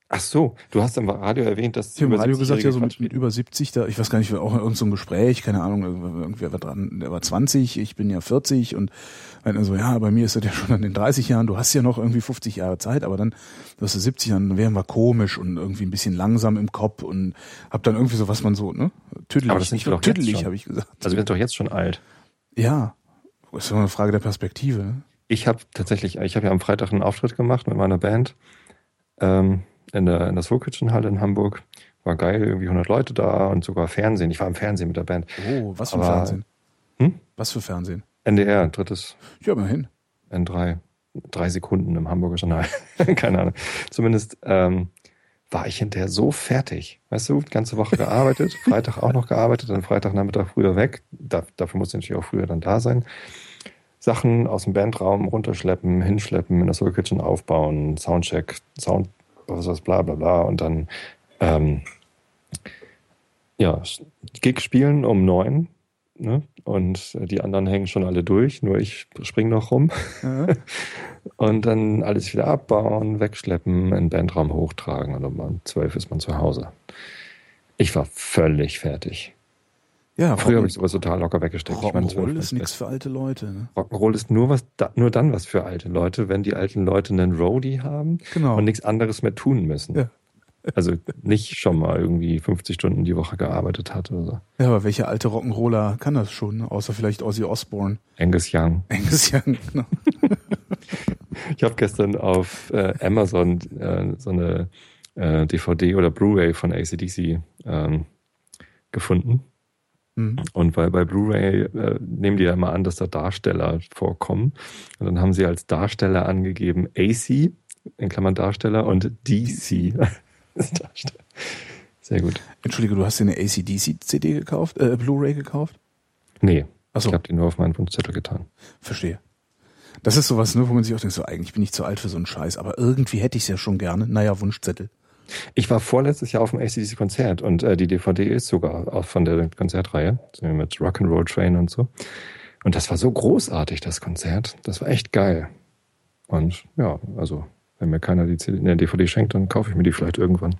Ach so, du hast im Radio erwähnt, dass ich habe im Radio gesagt, ja so mit, mit, über 70, da ich weiß gar nicht, auch in irgendeinem so Gespräch, keine Ahnung, irgendwer war dran, der war 20, ich bin ja 40 und so, ja, bei mir ist das ja schon an den 30 Jahren, du hast ja noch irgendwie 50 Jahre Zeit, aber dann, du hast 70, dann wären wir komisch und irgendwie ein bisschen langsam im Kopf und hab dann irgendwie so, was man so, ne? Tüdelig, aber das nicht doch tüdelig, habe ich gesagt. Also wir sind doch jetzt schon alt. Ja, das ist immer eine Frage der Perspektive. Ne? Ich habe tatsächlich, ich habe ja am Freitag einen Auftritt gemacht mit meiner Band ähm, in der, in der Soul Kitchen Halle in Hamburg. War geil, irgendwie 100 Leute da und sogar Fernsehen. Ich war im Fernsehen mit der Band. Oh, was für Aber, Fernsehen? Hm? Was für Fernsehen? NDR, drittes. Ja, immerhin. N3. Drei Sekunden im Hamburger Journal. Keine Ahnung. Zumindest ähm, war ich hinterher so fertig. Weißt du, die ganze Woche gearbeitet, Freitag auch noch gearbeitet, dann Freitagnachmittag früher weg. Da, dafür musste ich natürlich auch früher dann da sein. Sachen aus dem Bandraum runterschleppen, hinschleppen, in der Soul Kitchen aufbauen, Soundcheck, Sound, was was, bla bla bla und dann ähm, ja, Gig spielen um neun Ne? Und die anderen hängen schon alle durch, nur ich spring noch rum. Ja. und dann alles wieder abbauen, wegschleppen, in den Bandraum hochtragen und um zwölf ist man zu Hause. Ich war völlig fertig. Ja, Früher habe ich sowas total locker weggesteckt. Rock'n'Roll ich ist nichts für alte Leute. Ne? Rock'n'Roll ist nur was, da, nur dann was für alte Leute, wenn die alten Leute einen Roadie haben genau. und nichts anderes mehr tun müssen. Ja. Also nicht schon mal irgendwie 50 Stunden die Woche gearbeitet hat oder so. Ja, aber welche alte Rock'n'Roller kann das schon, außer vielleicht Ozzy Osbourne? Angus Young. Angus Young, genau. ich habe gestern auf äh, Amazon äh, so eine äh, DVD oder Blu-ray von ACDC ähm, gefunden. Mhm. Und weil bei Blu-ray äh, nehmen die ja immer an, dass da Darsteller vorkommen. Und dann haben sie als Darsteller angegeben AC, in Klammern Darsteller, und DC. Sehr gut. Entschuldige, du hast dir eine ACDC-CD gekauft, äh, Blu-ray gekauft? Nee. Achso. Ich habe die nur auf meinen Wunschzettel getan. Verstehe. Das ist sowas, ne, wo man sich auch denkt, so eigentlich bin ich zu alt für so einen Scheiß, aber irgendwie hätte ich es ja schon gerne. Naja, Wunschzettel. Ich war vorletztes Jahr auf dem ACDC-Konzert und äh, die DVD ist sogar auch von der Konzertreihe mit Rock'n'Roll Train und so. Und das war so großartig, das Konzert. Das war echt geil. Und ja, also Wenn mir keiner die CD, ne, DVD schenkt, dann kaufe ich mir die vielleicht irgendwann.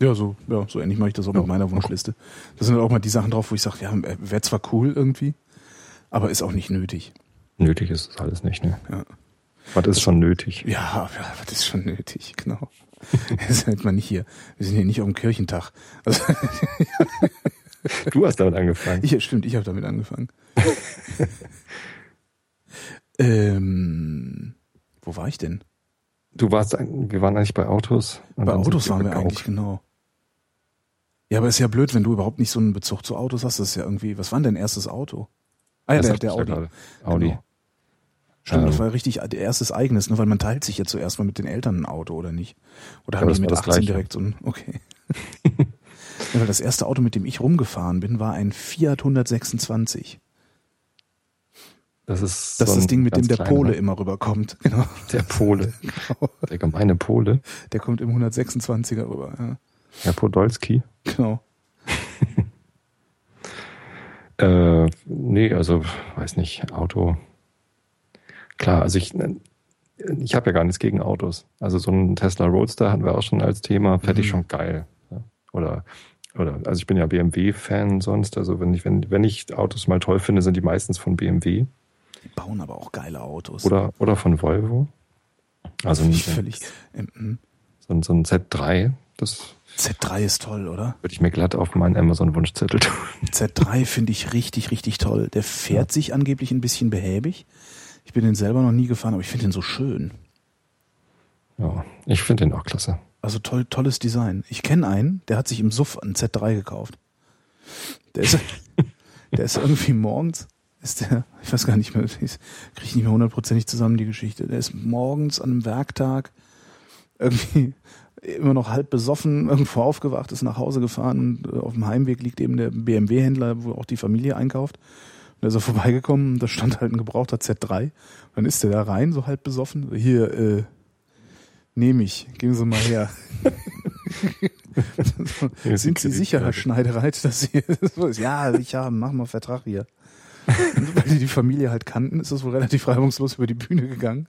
Ja, so, ja, so ähnlich mache ich das auch Ja, mit meiner Wunschliste. Da sind halt auch mal die Sachen drauf, wo ich sage, ja, wäre zwar cool irgendwie, aber ist auch nicht nötig. Nötig ist es alles nicht, ne? Ja. Was ist schon nötig? Ja, ja, das ist schon nötig, genau. Das ist halt mal nicht hier. Wir sind hier nicht auf dem Kirchentag. Also, Du hast damit angefangen. ich, stimmt, ich habe damit angefangen. ähm, wo war ich denn? Du warst, wir waren eigentlich bei Autos. Bei Autos waren wir gegangen. eigentlich, genau. Ja, aber ist ja blöd, wenn du überhaupt nicht so einen Bezug zu Autos hast. Das ist ja irgendwie, was war denn dein erstes Auto? Ah ja, Das der, der Audi. gerade. Audi. Genau. Stimmt, das Ähm. war richtig der erstes eigenes, ne? weil man teilt sich ja zuerst mal mit den Eltern ein Auto, oder nicht? Oder haben das die mit war das 18 Gleiche. direkt so ein, okay. ja, weil das erste Auto, mit dem ich rumgefahren bin, war ein Fiat 126. Das ist, Das so das Ding, mit dem der kleiner, Pole ne? immer rüberkommt. Genau. Der Pole. Der gemeine Pole. Der kommt im 126er rüber. Ja. Herr Podolski. Genau. Äh, nee, also, weiß nicht, Auto. Klar, also ich, ich habe ja gar nichts gegen Autos. Also so ein Tesla Roadster hatten wir auch schon als Thema, fände ich Mhm. schon geil. Oder, oder, also ich bin ja BMW-Fan sonst, also wenn ich, wenn, wenn ich Autos mal toll finde, sind die meistens von BMW Die bauen aber auch geile Autos. oder, oder von Volvo. Also ein, ich völlig. Ähm, hm. so, ein, so ein Z3, das Z3 ist toll, oder? würde ich mir glatt auf meinen Amazon-Wunschzettel tun. Z3 finde ich richtig, richtig toll. Der fährt sich angeblich ein bisschen behäbig. Ich bin den selber noch nie gefahren, aber ich finde den so schön. Ja, ich finde den auch klasse. Also toll, tolles Design. Ich kenne einen, der hat sich im Suff einen Z3 gekauft. Der ist, der ist irgendwie morgens, ist der, ich weiß gar nicht mehr, ich kriege ich nicht mehr hundertprozentig zusammen die Geschichte. Der ist morgens an einem Werktag irgendwie immer noch halb besoffen irgendwo aufgewacht, ist nach Hause gefahren und äh, auf dem Heimweg liegt eben der BMW-Händler, wo auch die Familie einkauft. Und da ist er vorbeigekommen, da stand halt ein gebrauchter Z3. Und dann ist der da rein, so halb besoffen. so, Hier, äh, nehme ich, geben Sie mal her. Sind Sie sicher, Herr. Schneidereit, dass Sie? Ja, sicher, machen wir Vertrag hier. Weil die die Familie halt kannten, ist das wohl relativ reibungslos über die Bühne gegangen.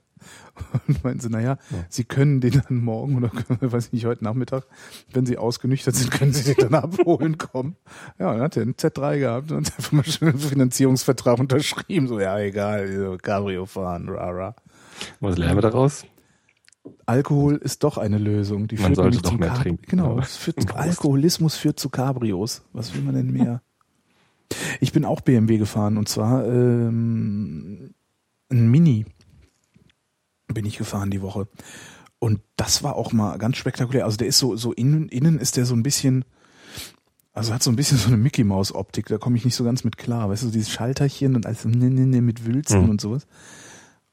Und meinten sie, naja, Ja. Sie können den dann morgen oder weiß ich nicht, heute Nachmittag, wenn Sie ausgenüchtert sind, können Sie den dann abholen kommen. Ja, dann hat er einen Z3 gehabt und hat einfach mal schon einen Finanzierungsvertrag unterschrieben. So, ja, egal, Cabrio fahren, rara. Was lernen wir daraus? Alkohol ist doch eine Lösung. Die Man führt sollte doch mehr Cab- trinken. Genau, führt. Alkoholismus führt zu Cabrios. Was will man denn mehr? Ich bin auch BMW gefahren und zwar ähm, ein Mini bin ich gefahren die Woche. Und das war auch mal ganz spektakulär. Also der ist so, so innen, innen ist der so ein bisschen, also hat so ein bisschen so eine Mickey Maus Optik, da komme ich nicht so ganz mit klar. Weißt du, dieses Schalterchen und alles ne, ne, ne, mit Wülzen Mhm. und sowas.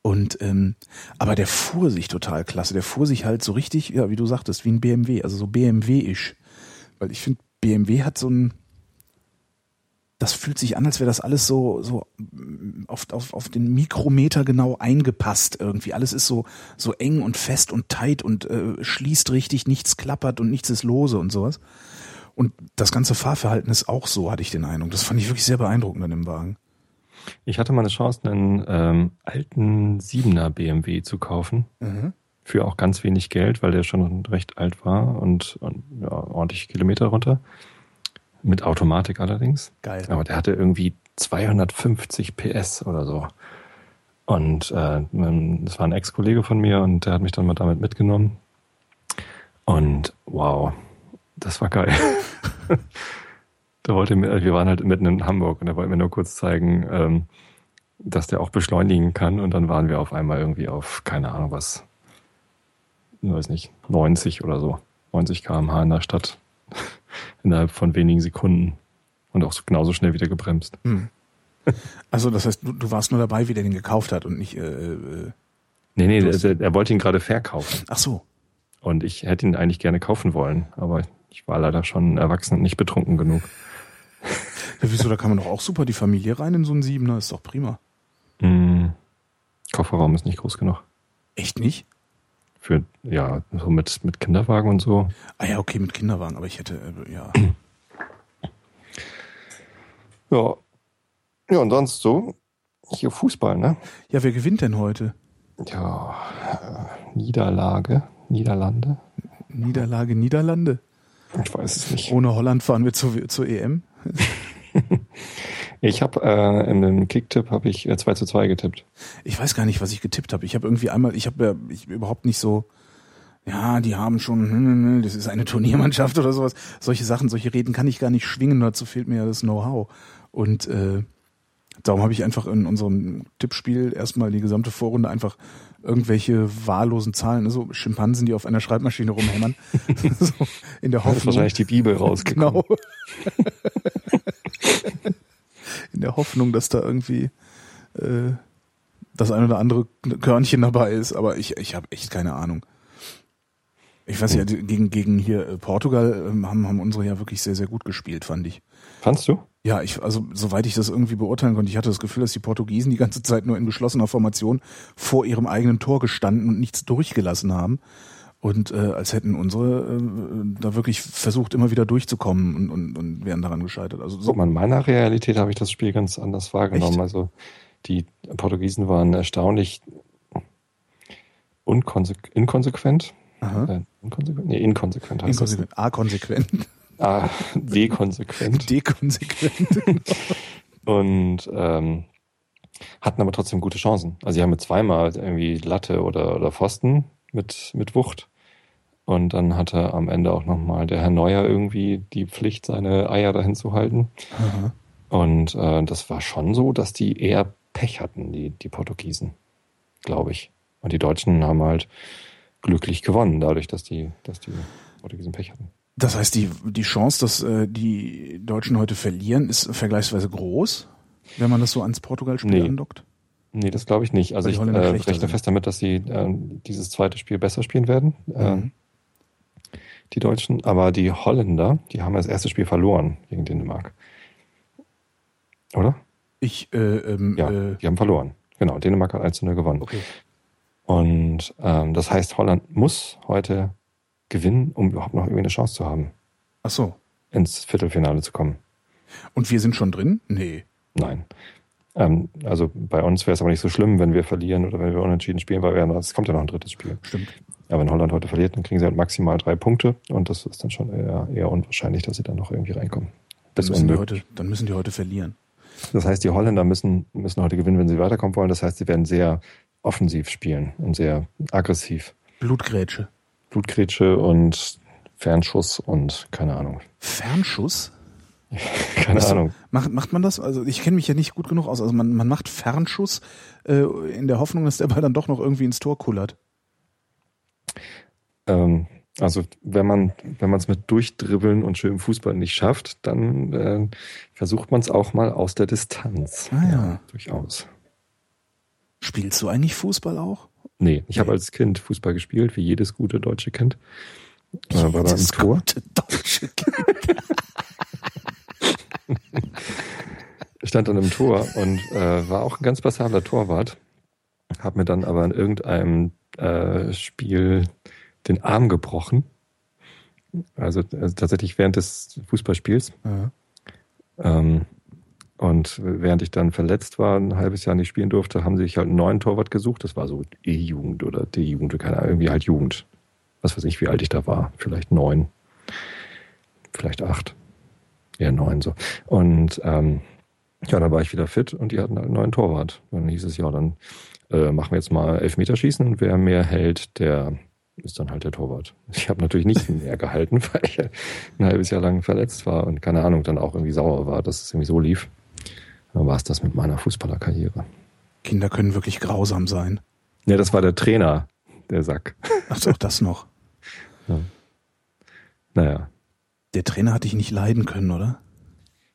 Und ähm, aber der fuhr sich total klasse. Der fuhr sich halt so richtig, ja, wie du sagtest, wie ein BMW, also so BMW-isch. Weil ich finde, BMW hat so ein, das fühlt sich an, als wäre das alles so, so mm, auf, auf, auf den Mikrometer genau eingepasst irgendwie. Alles ist so, so eng und fest und tight und äh, schließt richtig, nichts klappert und nichts ist lose und sowas. Und das ganze Fahrverhalten ist auch so, hatte ich den Eindruck. Das fand ich wirklich sehr beeindruckend an dem Wagen. Ich hatte mal eine Chance, einen ähm, alten 7er BMW zu kaufen. Für auch ganz wenig Geld, weil der schon recht alt war und, und ja, ordentlich Kilometer runter. Mit Automatik allerdings. Geil. Aber der hatte irgendwie 250 PS oder so. Und äh, das war ein Ex-Kollege von mir und der hat mich dann mal damit mitgenommen. Und wow, das war geil. da wollte mir, wir waren halt mitten in Hamburg und er wollte mir nur kurz zeigen, ähm, dass der auch beschleunigen kann. Und dann waren wir auf einmal irgendwie auf, keine Ahnung was, ich weiß nicht, 90 oder so. 90 km/h in der Stadt. Innerhalb von wenigen Sekunden. Und auch so- genauso schnell wieder gebremst. Hm. Also das heißt, du, du warst nur dabei, wie der den gekauft hat und nicht. Äh, äh, Nee, nee, der, er wollte ihn gerade verkaufen. ach so. Und ich hätte ihn eigentlich gerne kaufen wollen. Aber ich war leider schon erwachsen und nicht betrunken genug. Ja, wieso? Da kann man doch auch super die Familie rein in so einen Siebener. Ist doch prima. Mm, Kofferraum ist nicht groß genug. Echt nicht? Für, ja, so mit, mit Kinderwagen und so. Ah ja, okay, mit Kinderwagen. Aber ich hätte, äh, ja. Ja. Ja, und sonst so. Hier Fußball, ne? Ja, wer gewinnt denn heute? Ja, äh, Niederlage, Niederlande. Niederlage Niederlande. Ich weiß es nicht. Ohne Holland fahren wir zur, zur EM. Ich habe äh, in dem Kicktipp habe ich äh, 2 zu 2 getippt. Ich weiß gar nicht, was ich getippt habe. Ich habe irgendwie einmal, ich habe ja ich überhaupt nicht so, ja, die haben schon, hm, hm, hm, das ist eine Turniermannschaft oder sowas. Solche Sachen, solche Reden kann ich gar nicht schwingen, dazu fehlt mir ja das Know-how. Und äh, darum habe ich einfach in unserem Tippspiel erstmal die gesamte Vorrunde einfach irgendwelche wahllosen Zahlen, also Schimpansen, die auf einer Schreibmaschine rumhämmern. so, in der Da ist Hoffnung. wahrscheinlich die Bibel rausgekommen. Genau. In der Hoffnung, dass da irgendwie äh, das ein oder andere Körnchen dabei ist, aber ich, ich habe echt keine Ahnung. Ich weiß ja, die- gegen, gegen hier äh, Portugal ähm, haben, haben unsere ja wirklich sehr, sehr gut gespielt, fand ich. Fandst du? Ja, ich, also soweit ich das irgendwie beurteilen konnte, ich hatte das Gefühl, dass die Portugiesen die ganze Zeit nur in geschlossener Formation vor ihrem eigenen Tor gestanden und nichts durchgelassen haben. Und äh, als hätten unsere äh, da wirklich versucht, immer wieder durchzukommen und, und, und wären daran gescheitert. Also So, so, in meiner Realität habe ich das Spiel ganz anders wahrgenommen. Echt? Also die Portugiesen waren erstaunlich unkonsequent, inkonsequent. aha, Äh, inkonsequent? Nee, inkonsequent heißt inkonsequent, A-konsequent, das. Ah, dekonsequent. dekonsequent. Und ähm, hatten aber trotzdem gute Chancen. Also sie haben mit zweimal irgendwie Latte oder, oder Pfosten mit, mit Wucht. Und dann hatte am Ende auch nochmal der Herr Neuer irgendwie die Pflicht, seine Eier dahin zu halten. Aha. Und äh, das war schon so, dass die eher Pech hatten, die, die Portugiesen, glaube ich. Und die Deutschen haben halt glücklich gewonnen, dadurch, dass die, dass die Portugiesen Pech hatten. Das heißt, die, die Chance, dass äh, die Deutschen heute verlieren, ist vergleichsweise groß, wenn man das so ans Portugal-Spiel Nee. andockt. Nee, das glaube ich nicht. Also ich äh, rechne sind. fest damit, dass sie äh, dieses zweite Spiel besser spielen werden, Mhm. Die Deutschen. Aber die Holländer, die haben das erste Spiel verloren gegen Dänemark. Oder? Ich, äh, ähm, Ja, äh, die haben verloren. Genau, Dänemark hat 1 zu 0 gewonnen. okay. Und ähm, das heißt, Holland muss heute gewinnen, um überhaupt noch irgendwie eine Chance zu haben, Ach so. ins Viertelfinale zu kommen. Und wir sind schon drin? Nee. Nein. Ähm, also bei uns wäre es aber nicht so schlimm, wenn wir verlieren oder wenn wir unentschieden spielen, weil wir, es kommt ja noch ein drittes Spiel. Stimmt. Ja, wenn Holland heute verliert, dann kriegen sie halt maximal drei Punkte und das ist dann schon eher, eher unwahrscheinlich, dass sie dann noch irgendwie reinkommen. Dann müssen, die heute, dann müssen die heute verlieren. Das heißt, die Holländer müssen, müssen heute gewinnen, wenn sie weiterkommen wollen. Das heißt, sie werden sehr offensiv spielen und sehr aggressiv. Blutgrätsche. Blutgrätsche und Fernschuss und keine Ahnung. Fernschuss? Keine Was- Ahnung. Macht, macht man das? Also ich kenne mich ja nicht gut genug aus. Also man, man macht Fernschuss äh, in der Hoffnung, dass der Ball dann doch noch irgendwie ins Tor kullert. Ähm, also wenn man wenn man es mit Durchdribbeln und schönem Fußball nicht schafft, dann äh, versucht man es auch mal aus der Distanz. Ah, ja. durchaus. Spielst du eigentlich Fußball auch? Nee, ich habe Nee. als Kind Fußball gespielt, wie jedes gute deutsche Kind. Äh, war da im Tor. gute deutsche Kind. stand dann im Tor und äh, war auch ein ganz passabler Torwart. Hab mir dann aber in irgendeinem äh, Spiel den Arm gebrochen. Also, also tatsächlich während des Fußballspiels. Ja. Ähm, und während ich dann verletzt war, ein halbes Jahr nicht spielen durfte, haben sie sich halt einen neuen Torwart gesucht. Das war so E-Jugend oder D-Jugend, keine Ahnung, irgendwie halt Jugend. Was weiß ich, wie alt ich da war. Vielleicht neun, vielleicht acht. Eher neun so. Und ähm, ja, dann war ich wieder fit und die hatten halt einen neuen Torwart. Dann hieß es, ja, dann äh, machen wir jetzt mal Elfmeterschießen und wer mehr hält, der ist dann halt der Torwart. Ich habe natürlich nicht mehr gehalten, weil ich ein halbes Jahr lang verletzt war und keine Ahnung, dann auch irgendwie sauer war, dass es irgendwie so lief. Dann war es das mit meiner Fußballerkarriere. Kinder können wirklich grausam sein. Ja, das war der Trainer, der Sack. Ach, auch das noch. Naja, Der Trainer hat dich nicht leiden können, oder?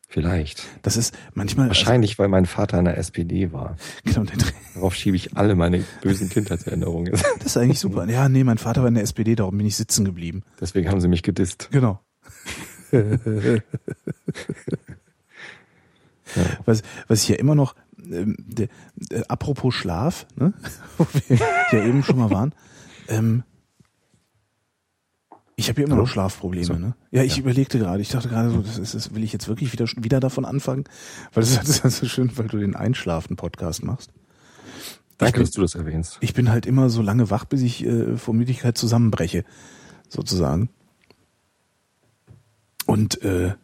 vielleicht. Das ist manchmal. Wahrscheinlich, weil mein Vater in der SPD war. Also, genau, der Trainer. Darauf schiebe ich alle meine bösen Kindheitserinnerungen. Das ist eigentlich super. Ja, nee, mein Vater war in der SPD, darum bin ich sitzen geblieben. Deswegen haben sie mich gedisst. Genau. was, was ich ja immer noch, ähm, der, äh, apropos Schlaf, ne? wo wir ja eben schon mal waren, ähm, ich habe ja immer noch Schlafprobleme. So. Ne? Ja, ich Ja. überlegte gerade, ich dachte gerade so, das ist, das will ich jetzt wirklich wieder, wieder davon anfangen, weil das ist, ist so schön, weil du den Einschlafen-Podcast machst. Danke, dass du das erwähnst. Ich bin halt immer so lange wach, bis ich äh, vor Müdigkeit zusammenbreche, sozusagen. Und äh,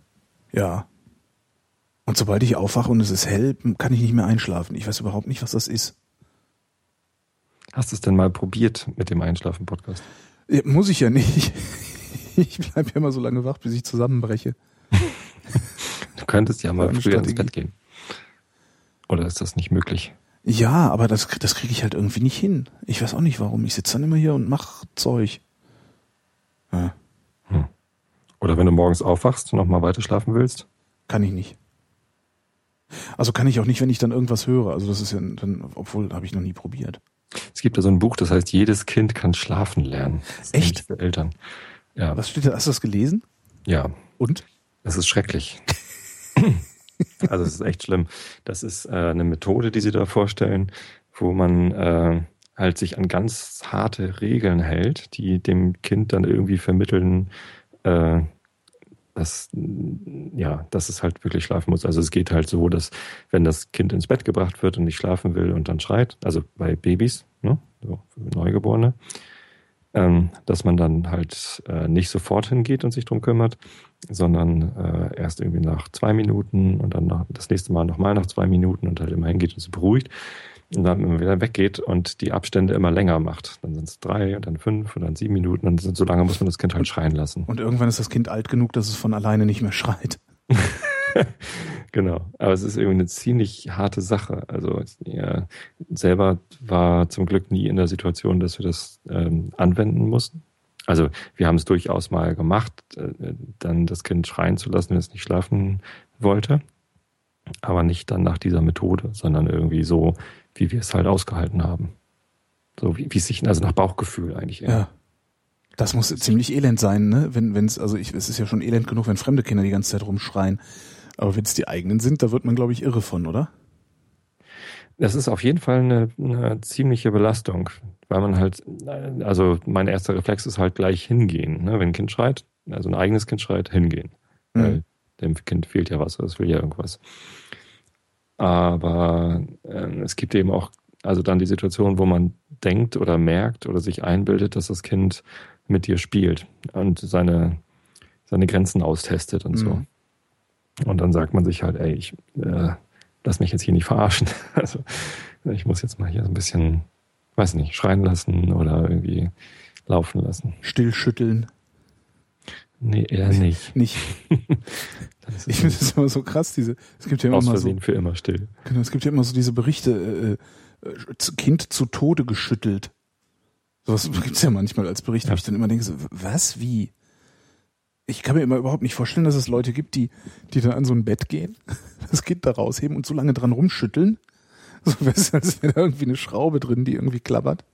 ja. Und sobald ich aufwache und es ist hell, kann ich nicht mehr einschlafen. Ich weiß überhaupt nicht, was das ist. Hast du es denn mal probiert mit dem Einschlafen-Podcast? Ja, muss ich ja nicht. Ich bleibe ja immer so lange wach, bis ich zusammenbreche. Du könntest ja mal früher ins. Bett gehen. Oder ist das nicht möglich? Ja, aber das, das kriege ich halt irgendwie nicht hin. Ich weiß auch nicht warum. Ich sitze dann immer hier und mach Zeug. Ja, Oder wenn du morgens aufwachst und nochmal weiter schlafen willst? kann ich nicht. Also kann ich auch nicht, wenn ich dann irgendwas höre. Also das ist ja dann, obwohl habe ich noch nie probiert. Es gibt da so ein Buch, das heißt, jedes Kind kann schlafen lernen. Echt? Für Eltern. Ja, Was steht da? Hast du das gelesen? ja, Und? das ist schrecklich. also es ist echt schlimm. Das ist äh, eine Methode, die sie da vorstellen, wo man äh, halt sich an ganz harte Regeln hält, die dem Kind dann irgendwie vermitteln, äh, dass, ja, dass es halt wirklich schlafen muss. Also es geht halt so, dass wenn das Kind ins Bett gebracht wird und nicht schlafen will und dann schreit, also bei Babys, ne, so für Neugeborene, ähm, dass man dann halt äh, nicht sofort hingeht und sich drum kümmert, sondern äh, erst irgendwie nach zwei Minuten und dann nach, das nächste Mal nochmal nach zwei Minuten und halt immer hingeht und sich beruhigt und dann immer wieder weggeht und die Abstände immer länger macht. Dann sind es drei und dann fünf und dann sieben Minuten und so lange muss man das Kind halt schreien lassen. Und irgendwann ist das Kind alt genug, dass es von alleine nicht mehr schreit. Genau, aber es ist irgendwie eine ziemlich harte Sache. Also ja, selber war zum Glück nie in der Situation, dass wir das ähm, anwenden mussten. Also wir haben es durchaus mal gemacht, äh, dann das Kind schreien zu lassen, wenn es nicht schlafen wollte. Aber nicht dann nach dieser Methode, sondern irgendwie so, wie wir es halt ausgehalten haben. So wie, wie es sich, also nach Bauchgefühl eigentlich eher. Ja. Das muss ziemlich elend sein, ne? Wenn wenn's also ich es ist ja schon elend genug, wenn fremde Kinder die ganze Zeit rumschreien. Aber wenn es die eigenen sind, da wird man glaube ich irre von, oder? Das ist auf jeden Fall eine, eine ziemliche Belastung, weil man halt, also mein erster Reflex ist halt gleich hingehen. Ne? Wenn ein Kind schreit, also ein eigenes Kind schreit, hingehen. Mhm. Weil dem Kind fehlt ja was, es will ja irgendwas. Aber ähm, es gibt eben auch, also dann die Situation, wo man denkt oder merkt oder sich einbildet, dass das Kind mit dir spielt und seine, seine Grenzen austestet und so. Und dann sagt man sich halt, ey, ich äh, lass mich jetzt hier nicht verarschen. Also ich muss jetzt mal hier so ein bisschen, weiß nicht, schreien lassen oder irgendwie laufen lassen. Stillschütteln. Nee, eher nicht. Nicht. Ich finde das immer so krass, diese. Es gibt ja immer aus so, für immer still. genau, es gibt ja immer so diese Berichte, äh, äh, Kind zu Tode geschüttelt. Sowas gibt's ja manchmal als Bericht, wo Ja. ich dann immer denke, so, was, wie? Ich kann mir immer überhaupt nicht vorstellen, dass es Leute gibt, die, die dann an so ein Bett gehen, das Kind da rausheben und so lange dran rumschütteln. So, weißt als wäre da irgendwie eine Schraube drin, die irgendwie klappert,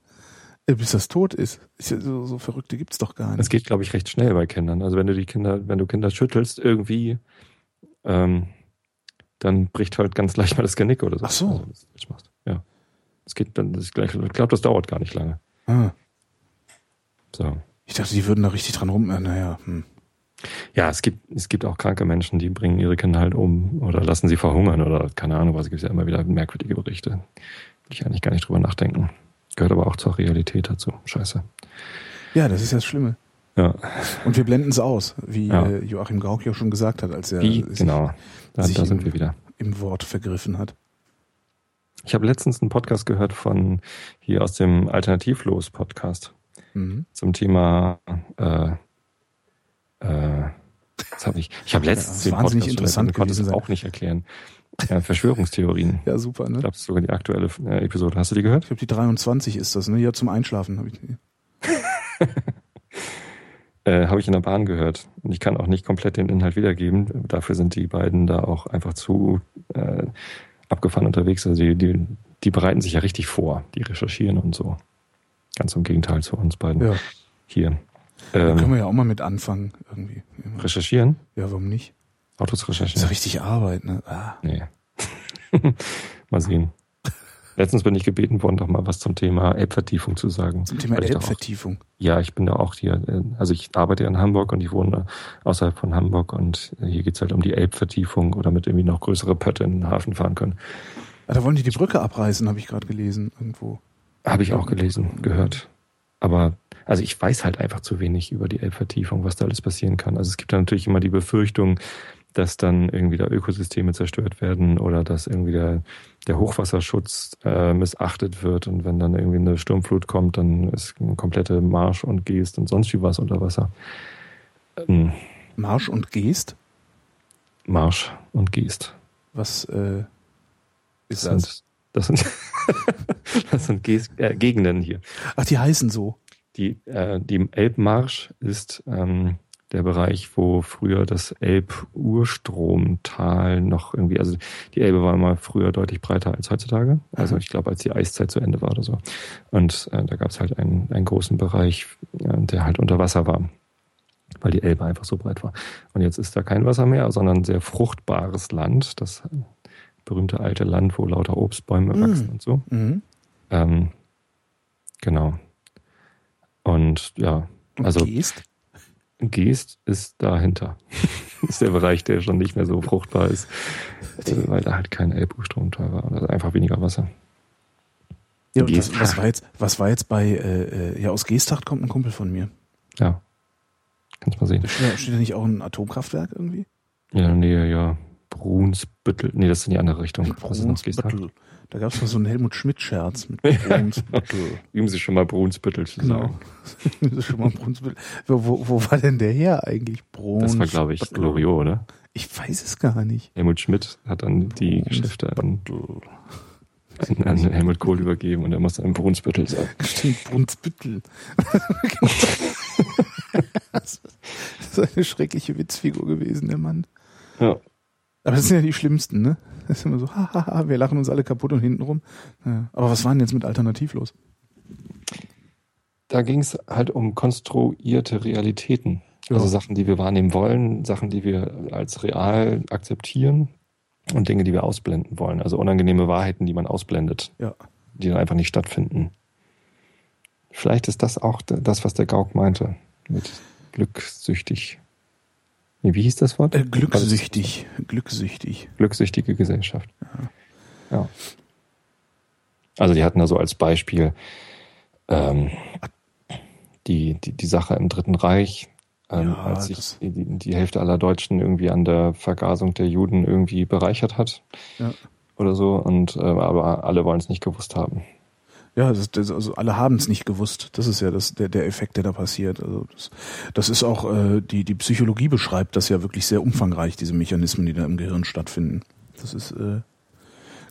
äh, bis das tot ist. ist ja so, so Verrückte gibt's doch gar Es nicht. geht, glaube ich, recht schnell bei Kindern. Also wenn du die Kinder, wenn du Kinder schüttelst, irgendwie, ähm, dann bricht halt ganz leicht mal das Genick oder so. Ach so. Also, das machst. Ja. Es geht dann, das, ich glaube, das dauert gar nicht lange. Ah, So. ich dachte, die würden da richtig dran rum. Äh, naja, hm. Ja, es gibt, es gibt auch kranke Menschen, die bringen ihre Kinder halt um oder lassen sie verhungern oder keine Ahnung was. Es gibt ja immer wieder merkwürdige Berichte. Will ich eigentlich gar nicht drüber nachdenken. Gehört aber auch zur Realität dazu. Scheiße. Ja, das ist ja das Schlimme. Ja, Und wir blenden es aus, wie Ja. äh, Joachim Gauck ja schon gesagt hat, als er wie, sich genau. Da, sich da sind im- wir wieder. im Wort vergriffen hat. Ich habe letztens einen Podcast gehört von hier aus dem Alternativlos-Podcast Mhm. zum Thema äh, äh, was hab ich? Ich habe letztens Ja, den Podcast interessant ich konnte es auch nicht erklären. Ja, Verschwörungstheorien. Ja, super, Ich ne? glaube, das ist sogar die aktuelle äh, Episode. Hast du die gehört? Ich glaube, die 23 ist das, ne? Ja, zum Einschlafen habe ich. Äh, habe ich in der Bahn gehört. Und ich kann auch nicht komplett den Inhalt wiedergeben. Dafür sind die beiden da auch einfach zu äh, abgefahren unterwegs. Also die, die, die bereiten sich ja richtig vor. Die recherchieren und so. Ganz im Gegenteil zu uns beiden Ja, hier. Da Ähm, können wir ja auch mal mit anfangen, irgendwie. recherchieren? Ja, warum nicht? Autos Das ist ja recherchieren? richtig Arbeit, ne? Ah. Nee. mal sehen. Letztens bin ich gebeten worden, doch mal was zum Thema Elbvertiefung zu sagen. Zum Thema da auch- Elbvertiefung. Ja, ich bin da auch hier, äh, also ich arbeite ja in Hamburg und ich wohne außerhalb von Hamburg und hier geht's halt um die Elbvertiefung oder mit irgendwie noch größere Pötte in den Hafen fahren können. Ah, da wollen die die Brücke abreißen, habe ich gerade gelesen irgendwo. Habe ich auch gelesen, gehört. Aber also ich weiß halt einfach zu wenig über die Elbvertiefung, was da alles passieren kann. Also es gibt da natürlich immer die Befürchtung, dass dann irgendwie da Ökosysteme zerstört werden oder dass irgendwie der, der Hochwasserschutz äh, missachtet wird und wenn dann irgendwie eine Sturmflut kommt, dann ist eine komplette Marsch und Geest und sonst wie was unter Wasser. Ähm, Marsch und Geest? Marsch und Geest. Was äh, ist das? Das? Sind, das sind Geest, äh, Gegenden hier. Ach, die heißen so. Die, äh, die Elbmarsch ist ähm, der Bereich, wo früher das Elb-Urstromtal noch irgendwie, also die Elbe war immer früher deutlich breiter als heutzutage. Also ich glaube, als die Eiszeit zu Ende war oder so. Und äh, da gab es halt einen, einen großen Bereich, ja, der halt unter Wasser war, weil die Elbe einfach so breit war. Und jetzt ist da kein Wasser mehr, sondern sehr fruchtbares Land, das berühmte alte Land, wo lauter Obstbäume mhm. wachsen und so. Mhm. Ähm, genau. Und ja, also. Geest? Geest ist dahinter. das ist der Bereich, der schon nicht mehr so fruchtbar ist, weil da halt kein Elbstromtal war. Also einfach weniger Wasser. Ja, und was, was, war jetzt, was war jetzt bei, äh, äh ja, aus Geesthacht kommt ein Kumpel von mir. Ja. Kannst mal sehen. Steht, steht da nicht auch ein Atomkraftwerk irgendwie? Ja, Nähe, ja. Brunsbüttel. Nee, das ist in die andere Richtung. Brunsbüttel. Da gab es mal so einen Helmut Schmidt-Scherz mit Brunsbüttel. Üben Sie schon mal Brunsbüttel zu genau. sagen. Üben Sie schon mal Brunsbüttel. Wo, wo, war denn der her eigentlich? Brunsbüttel. Das war, glaube ich, Gloriot, oder? Ich weiß es gar nicht. Helmut Schmidt hat dann die Geschäfte an, an, an Helmut Kohl übergeben und er musste ein Brunsbüttel sagen. Stimmt, Brunsbüttel. das ist eine schreckliche Witzfigur gewesen, der Mann. Ja. Aber das sind ja die schlimmsten, ne? Das ist immer so, hahaha, wir lachen uns alle kaputt und hintenrum. Ja. Aber was war denn jetzt mit Alternativlos? Da ging es halt um konstruierte Realitäten. Ja. Also Sachen, die wir wahrnehmen wollen, Sachen, die wir als real akzeptieren und Dinge, die wir ausblenden wollen. Also unangenehme Wahrheiten, die man ausblendet, ja. die dann einfach nicht stattfinden. Vielleicht ist das auch das, was der Gauk meinte mit glücksüchtig. Nee, wie hieß das Wort? Äh, glücksüchtig. Glücksüchtig. Glücksüchtige Gesellschaft. Ja. ja. Also die hatten da so als Beispiel ähm, die, die, die Sache im Dritten Reich, ähm, ja, als sich die, die, Hälfte aller Deutschen irgendwie an der Vergasung der Juden irgendwie bereichert hat. Ja. Oder so. Und äh, aber alle wollen es nicht gewusst haben. Ja, das, das, also alle haben es nicht gewusst. Das ist ja das, der, der Effekt, der da passiert. Also das, das ist auch, äh, die, die Psychologie beschreibt das ja wirklich sehr umfangreich, diese Mechanismen, die da im Gehirn stattfinden. Das ist äh,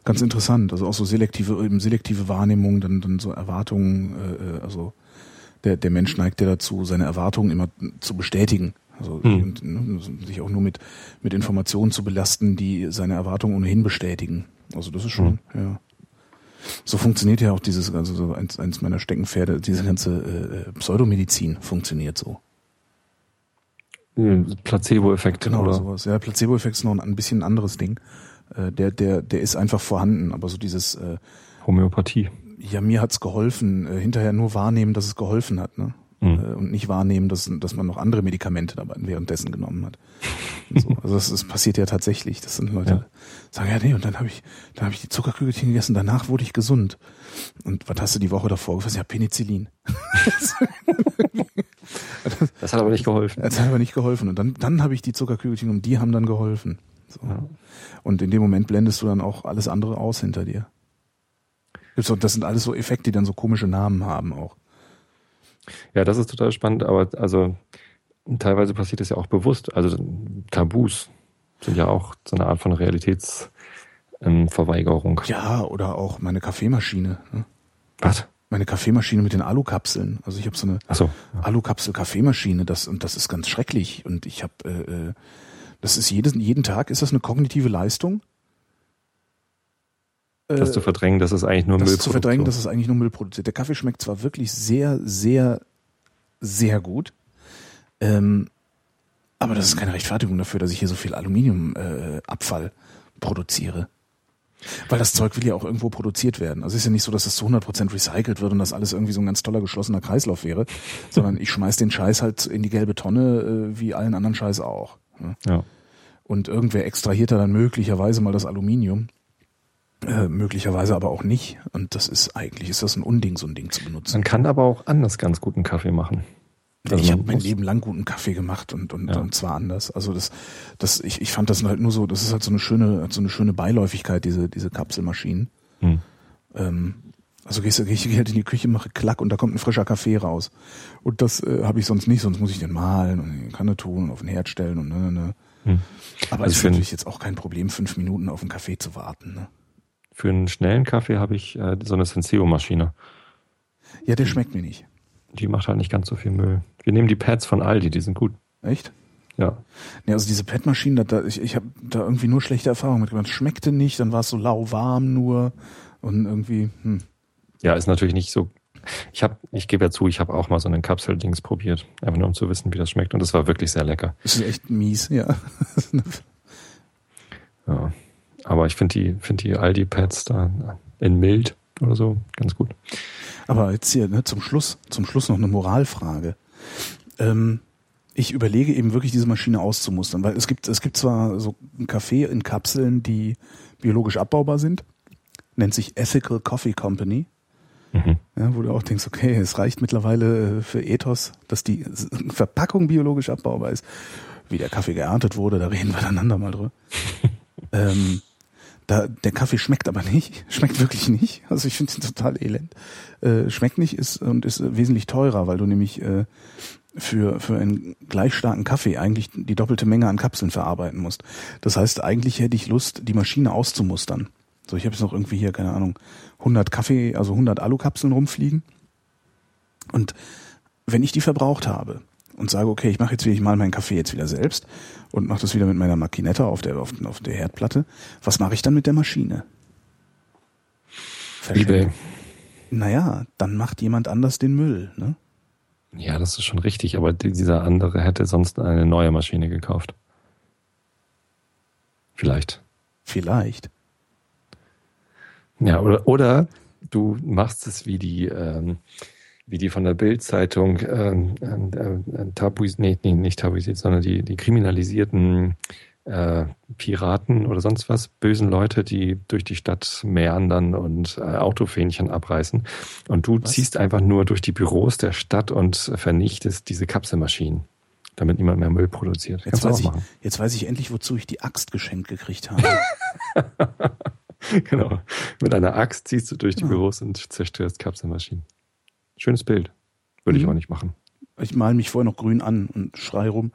ganz interessant. Also auch so selektive, eben selektive Wahrnehmung, dann, dann so Erwartungen, äh, äh also der, der Mensch neigt ja dazu, seine Erwartungen immer zu bestätigen. Also hm. und, ne, sich auch nur mit, mit Informationen zu belasten, die seine Erwartungen ohnehin bestätigen. Also das ist schon, hm. ja. So funktioniert ja auch dieses, also so eins, eins meiner Steckenpferde, diese ganze äh, Pseudomedizin funktioniert so. Placebo-Effekt. Genau, oder? sowas. Ja, Placebo-Effekt ist noch ein, ein bisschen anderes Ding. Äh, der, der, der ist einfach vorhanden, aber so dieses äh, Homöopathie. Ja, mir hat's geholfen. Äh, hinterher nur wahrnehmen, dass es geholfen hat, ne? Mhm. Äh, und nicht wahrnehmen, dass, dass man noch andere Medikamente dabei währenddessen genommen hat. So. Also das, das passiert ja tatsächlich. Das sind Leute, ja. sagen, ja, nee, und dann habe ich, dann habe ich die Zuckerkügelchen gegessen, danach wurde ich gesund. Und was hast du die Woche davor gefasst? Ja, Penicillin. das hat aber nicht geholfen. Das hat aber nicht geholfen. Und dann, dann habe ich die Zuckerkügelchen und die haben dann geholfen. So. Ja. Und in dem Moment blendest du dann auch alles andere aus hinter dir. Das sind alles so Effekte, die dann so komische Namen haben auch. Ja, das ist total spannend, aber also teilweise passiert das ja auch bewusst. Also Tabus sind ja auch so eine Art von Realitätsverweigerung. ja, oder auch meine Kaffeemaschine. Ne? Was? Meine Kaffeemaschine mit den Alukapseln. Also ich habe so eine so, ja. Alukapsel-Kaffeemaschine, das und das ist ganz schrecklich. Und ich habe, äh, äh, das ist jeden jeden Tag ist das eine kognitive Leistung. Das zu verdrängen, dass es eigentlich nur das Müll zu verdrängen, dass es eigentlich nur Müll produziert. Der Kaffee schmeckt zwar wirklich sehr, sehr, sehr gut, ähm, aber das ist keine Rechtfertigung dafür, dass ich hier so viel Aluminiumabfall äh, produziere. Weil das Zeug will ja auch irgendwo produziert werden. Also es ist ja nicht so, dass das zu 100% recycelt wird und das alles irgendwie so ein ganz toller geschlossener Kreislauf wäre, sondern ich schmeiß den Scheiß halt in die gelbe Tonne, äh, wie allen anderen Scheiß auch. Ne? Ja. Und irgendwer extrahiert da dann möglicherweise mal das Aluminium Äh, möglicherweise aber auch nicht. Und das ist eigentlich ist das ein Unding, so ein Ding zu benutzen. Man kann aber auch anders ganz guten Kaffee machen. Also ich habe mein Leben lang guten Kaffee gemacht und und, ja. und zwar anders. Also das das ich, ich fand das halt nur so, das ist halt so eine schöne so eine schöne Beiläufigkeit diese diese Kapselmaschinen. Hm. Ähm, also gehst du geh ich halt in die Küche, mache Klack und da kommt ein frischer Kaffee raus. Und das äh, habe ich sonst nicht, sonst muss ich den mahlen und in die Kanne tun und auf den Herd stellen und ne, ne, ne. Hm. Aber also es ist natürlich jetzt auch kein Problem, fünf Minuten auf einen Kaffee zu warten. Ne? Für einen schnellen Kaffee habe ich äh, so eine Senseo-Maschine. Ja, der schmeckt mir nicht die macht halt nicht ganz so viel Müll. Wir nehmen die Pads von Aldi, die sind gut. Echt? Ja. Ja, also diese Padmaschinen, da, ich, ich habe da irgendwie nur schlechte Erfahrungen mit gemacht. Schmeckte nicht, dann war es so lauwarm nur und irgendwie. Hm. Ja, ist natürlich nicht so. Ich habe, ich gebe ja zu, ich habe auch mal so einen Kapseldings probiert, einfach nur um zu wissen, wie das schmeckt und das war wirklich sehr lecker. Das ist echt mies, ja. ja. Aber ich finde die, finde die Aldi Pads da in mild oder so ganz gut. Aber jetzt hier ne, zum Schluss, zum Schluss noch eine Moralfrage. Ähm, ich überlege eben wirklich diese Maschine auszumustern, weil es gibt es gibt zwar so einen Kaffee in Kapseln, die biologisch abbaubar sind, nennt sich Ethical Coffee Company. Mhm. Ja, wo du auch denkst, okay, es reicht mittlerweile für Ethos, dass die Verpackung biologisch abbaubar ist. Wie der Kaffee geerntet wurde, da reden wir dann mal drüber. ähm, da, der Kaffee schmeckt aber nicht, schmeckt wirklich nicht. Also ich finde ihn total elend. Äh, schmeckt nicht ist und ist wesentlich teurer, weil du nämlich äh, für, für einen gleich starken Kaffee eigentlich die doppelte Menge an Kapseln verarbeiten musst. Das heißt, eigentlich hätte ich Lust, die Maschine auszumustern. So, ich habe jetzt noch irgendwie hier, keine Ahnung, 100 Kaffee, also 100 Alukapseln rumfliegen. Und wenn ich die verbraucht habe, und sage, okay, ich mache jetzt wieder, ich mal meinen Kaffee jetzt wieder selbst und mache das wieder mit meiner Makinette auf der, auf, auf der Herdplatte. Was mache ich dann mit der Maschine? EBay. Naja, dann macht jemand anders den Müll, ne? Ja, das ist schon richtig, aber dieser andere hätte sonst eine neue Maschine gekauft. Vielleicht. Vielleicht. Ja, oder, oder du machst es wie die, ähm, wie die von der Bild-Zeitung ähm, äh, äh, tabuis, nee, nee, nicht tabuisiert, sondern die, die kriminalisierten äh, Piraten oder sonst was, bösen Leute, die durch die Stadt meandern und äh, Autofähnchen abreißen. Und du was? ziehst einfach nur durch die Büros der Stadt und vernichtest diese Kapselmaschinen, damit niemand mehr Müll produziert. Jetzt weiß, ich, jetzt weiß ich endlich, wozu ich die Axt geschenkt gekriegt habe. genau. Mit einer Axt ziehst du durch die ja. Büros und zerstörst Kapselmaschinen. Schönes Bild. Würde mhm. ich auch nicht machen. Ich male mich vorher noch grün an und schrei rum.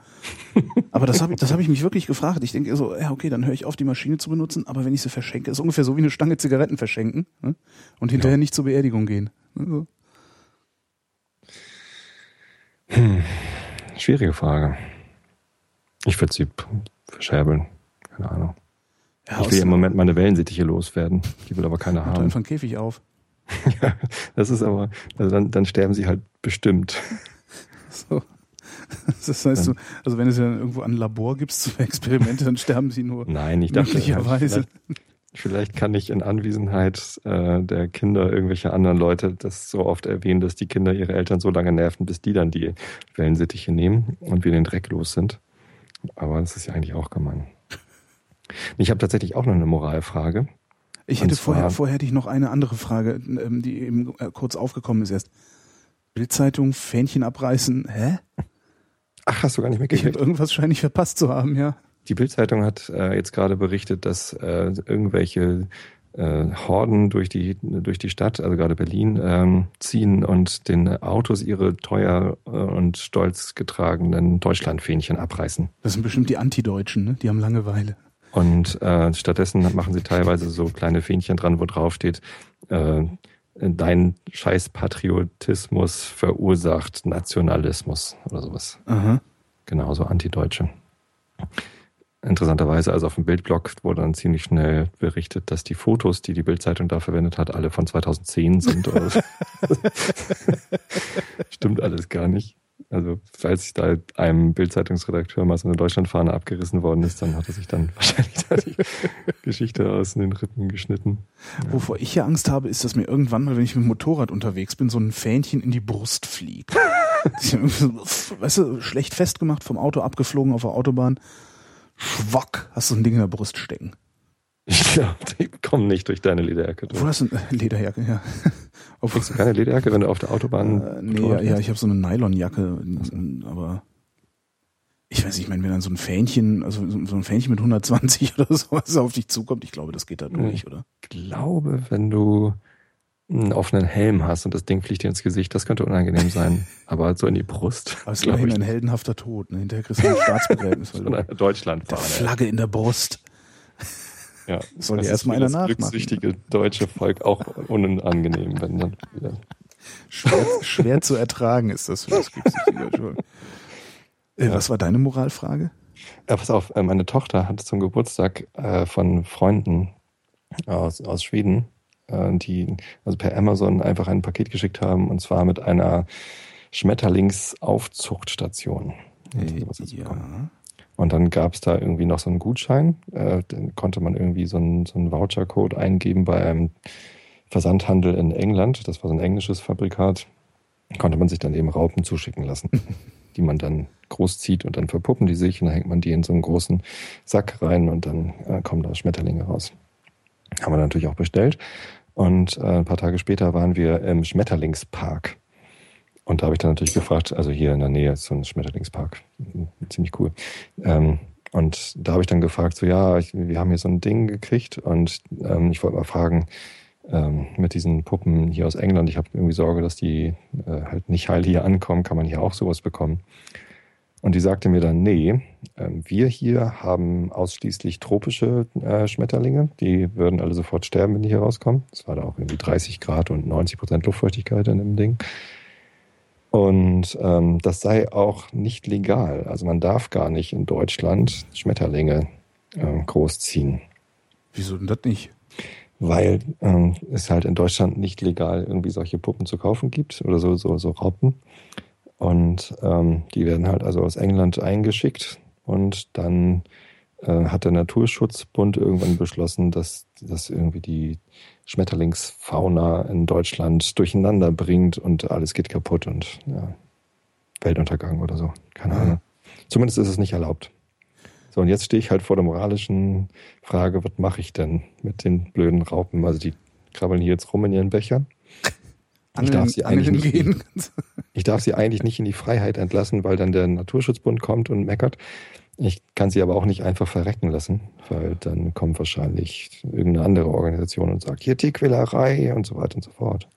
Aber das habe ich, das hab ich mich wirklich gefragt. Ich denke so, ja, okay, dann höre ich auf, die Maschine zu benutzen, aber wenn ich sie verschenke, ist ungefähr so wie eine Stange Zigaretten verschenken ne? und hinterher ja. nicht zur Beerdigung gehen. Also. Hm. Schwierige Frage. Ich würde sie verscherbeln. Keine Ahnung. Ja, ich will im Moment meine Wellensittiche loswerden. Die will aber keiner haben. einfach einen Käfig auf. ja, das ist aber, also dann, dann sterben sie halt bestimmt. So. Das heißt, du, also wenn es ja irgendwo ein Labor gibt für Experimente, dann sterben sie nur. Nein, ich dachte, möglicherweise. Vielleicht, vielleicht kann ich in Anwesenheit äh, der Kinder irgendwelcher anderen Leute das so oft erwähnen, dass die Kinder ihre Eltern so lange nerven, bis die dann die Wellensittiche nehmen und wir den Dreck los sind. Aber das ist ja eigentlich auch gemein. Ich habe tatsächlich auch noch eine Moralfrage. Ich hätte vorher, vorher hätte ich noch eine andere Frage, ähm, die eben äh, kurz aufgekommen ist erst. Bildzeitung, Fähnchen abreißen, hä? Ach, hast du gar nicht mitgekriegt? Ich irgendwas scheine ich verpasst zu haben, ja. Die Bildzeitung hat äh, jetzt gerade berichtet, dass äh, irgendwelche äh, Horden durch die durch die Stadt, also gerade Berlin, ähm, ziehen und den Autos ihre teuer äh, und stolz getragenen Deutschlandfähnchen abreißen. Das sind bestimmt die Antideutschen, ne? Die haben Langeweile. Und äh, stattdessen machen sie teilweise so kleine Fähnchen dran, wo drauf steht, äh, dein scheiß Patriotismus verursacht Nationalismus oder sowas. Aha. Genauso Antideutsche. Interessanterweise, also auf dem Bildblog wurde dann ziemlich schnell berichtet, dass die Fotos, die die Bildzeitung da verwendet hat, alle von 2010 sind. Stimmt alles gar nicht. Also, falls da einem Bildzeitungsredakteur mal so eine Deutschlandfahne abgerissen worden ist, dann hat er sich dann wahrscheinlich da die Geschichte aus den Rippen geschnitten. Ja. Wovor ich ja Angst habe, ist, dass mir irgendwann mal, wenn ich mit dem Motorrad unterwegs bin, so ein Fähnchen in die Brust fliegt. weißt du, schlecht festgemacht, vom Auto abgeflogen auf der Autobahn. Schwack, hast du ein Ding in der Brust stecken. Ich glaube, die kommen nicht durch deine Lederjacke Wo hast du eine Lederjacke, ja. Kriegst du keine Lederjacke, wenn du auf der Autobahn. äh, nee, ja, ja, ich habe so eine Nylonjacke, aber ich weiß nicht, ich meine, wenn dann so ein Fähnchen, also so ein Fähnchen mit 120 oder sowas auf dich zukommt, ich glaube, das geht da durch, oder? glaube, wenn du einen offenen Helm hast und das Ding fliegt dir ins Gesicht, das könnte unangenehm sein. Aber so in die Brust. Aber es ist immerhin ich ein heldenhafter Tod, ne? Hinterher kriegst du ein Staatsbegräbnis, Von einer Deutschland mit der Flagge in der Brust. Ja. Soll Das ist erstmal einer das nachmachen. glückssüchtige deutsche Volk auch unangenehm, wenn dann wieder. Schwer, schwer zu ertragen ist das für das glückssüchtige deutsche Volk. Äh, Was war deine Moralfrage? Ja, pass auf, äh, meine Tochter hatte zum Geburtstag äh, von Freunden aus, aus Schweden, äh, die also per Amazon einfach ein Paket geschickt haben und zwar mit einer Schmetterlingsaufzuchtstation. Hat. Ja. Und dann gab es da irgendwie noch so einen Gutschein. Äh, dann konnte man irgendwie so einen, so einen Vouchercode eingeben bei einem Versandhandel in England. Das war so ein englisches Fabrikat. Konnte man sich dann eben Raupen zuschicken lassen, die man dann großzieht und dann verpuppen die sich und dann hängt man die in so einen großen Sack rein und dann äh, kommen da Schmetterlinge raus. Haben wir natürlich auch bestellt. Und äh, ein paar Tage später waren wir im Schmetterlingspark. Und da habe ich dann natürlich gefragt, also hier in der Nähe ist so ein Schmetterlingspark, ziemlich cool. Ähm, und da habe ich dann gefragt, so ja, ich, wir haben hier so ein Ding gekriegt und ähm, ich wollte mal fragen, ähm, mit diesen Puppen hier aus England, ich habe irgendwie Sorge, dass die äh, halt nicht heil hier ankommen, kann man hier auch sowas bekommen? Und die sagte mir dann, nee, ähm, wir hier haben ausschließlich tropische äh, Schmetterlinge, die würden alle sofort sterben, wenn die hier rauskommen. Es war da auch irgendwie 30 Grad und 90 Prozent Luftfeuchtigkeit in dem Ding. Und ähm, das sei auch nicht legal. Also man darf gar nicht in Deutschland Schmetterlinge äh, großziehen, Wieso denn das nicht? weil ähm, es halt in Deutschland nicht legal irgendwie solche Puppen zu kaufen gibt oder so, so, so Raupen. Und ähm, die werden halt also aus England eingeschickt und dann hat der Naturschutzbund irgendwann beschlossen, dass das irgendwie die Schmetterlingsfauna in Deutschland durcheinander bringt und alles geht kaputt und ja, Weltuntergang oder so. Keine. Ahnung. Zumindest ist es nicht erlaubt. So, und jetzt stehe ich halt vor der moralischen Frage, was mache ich denn mit den blöden Raupen? Also die krabbeln hier jetzt rum in ihren Bechern. Ich darf sie eigentlich nicht. Ich darf sie eigentlich nicht in die Freiheit entlassen, weil dann der Naturschutzbund kommt und meckert. Ich kann sie aber auch nicht einfach verrecken lassen, weil dann kommt wahrscheinlich irgendeine andere Organisation und sagt, hier Tierquälerei und so weiter und so fort.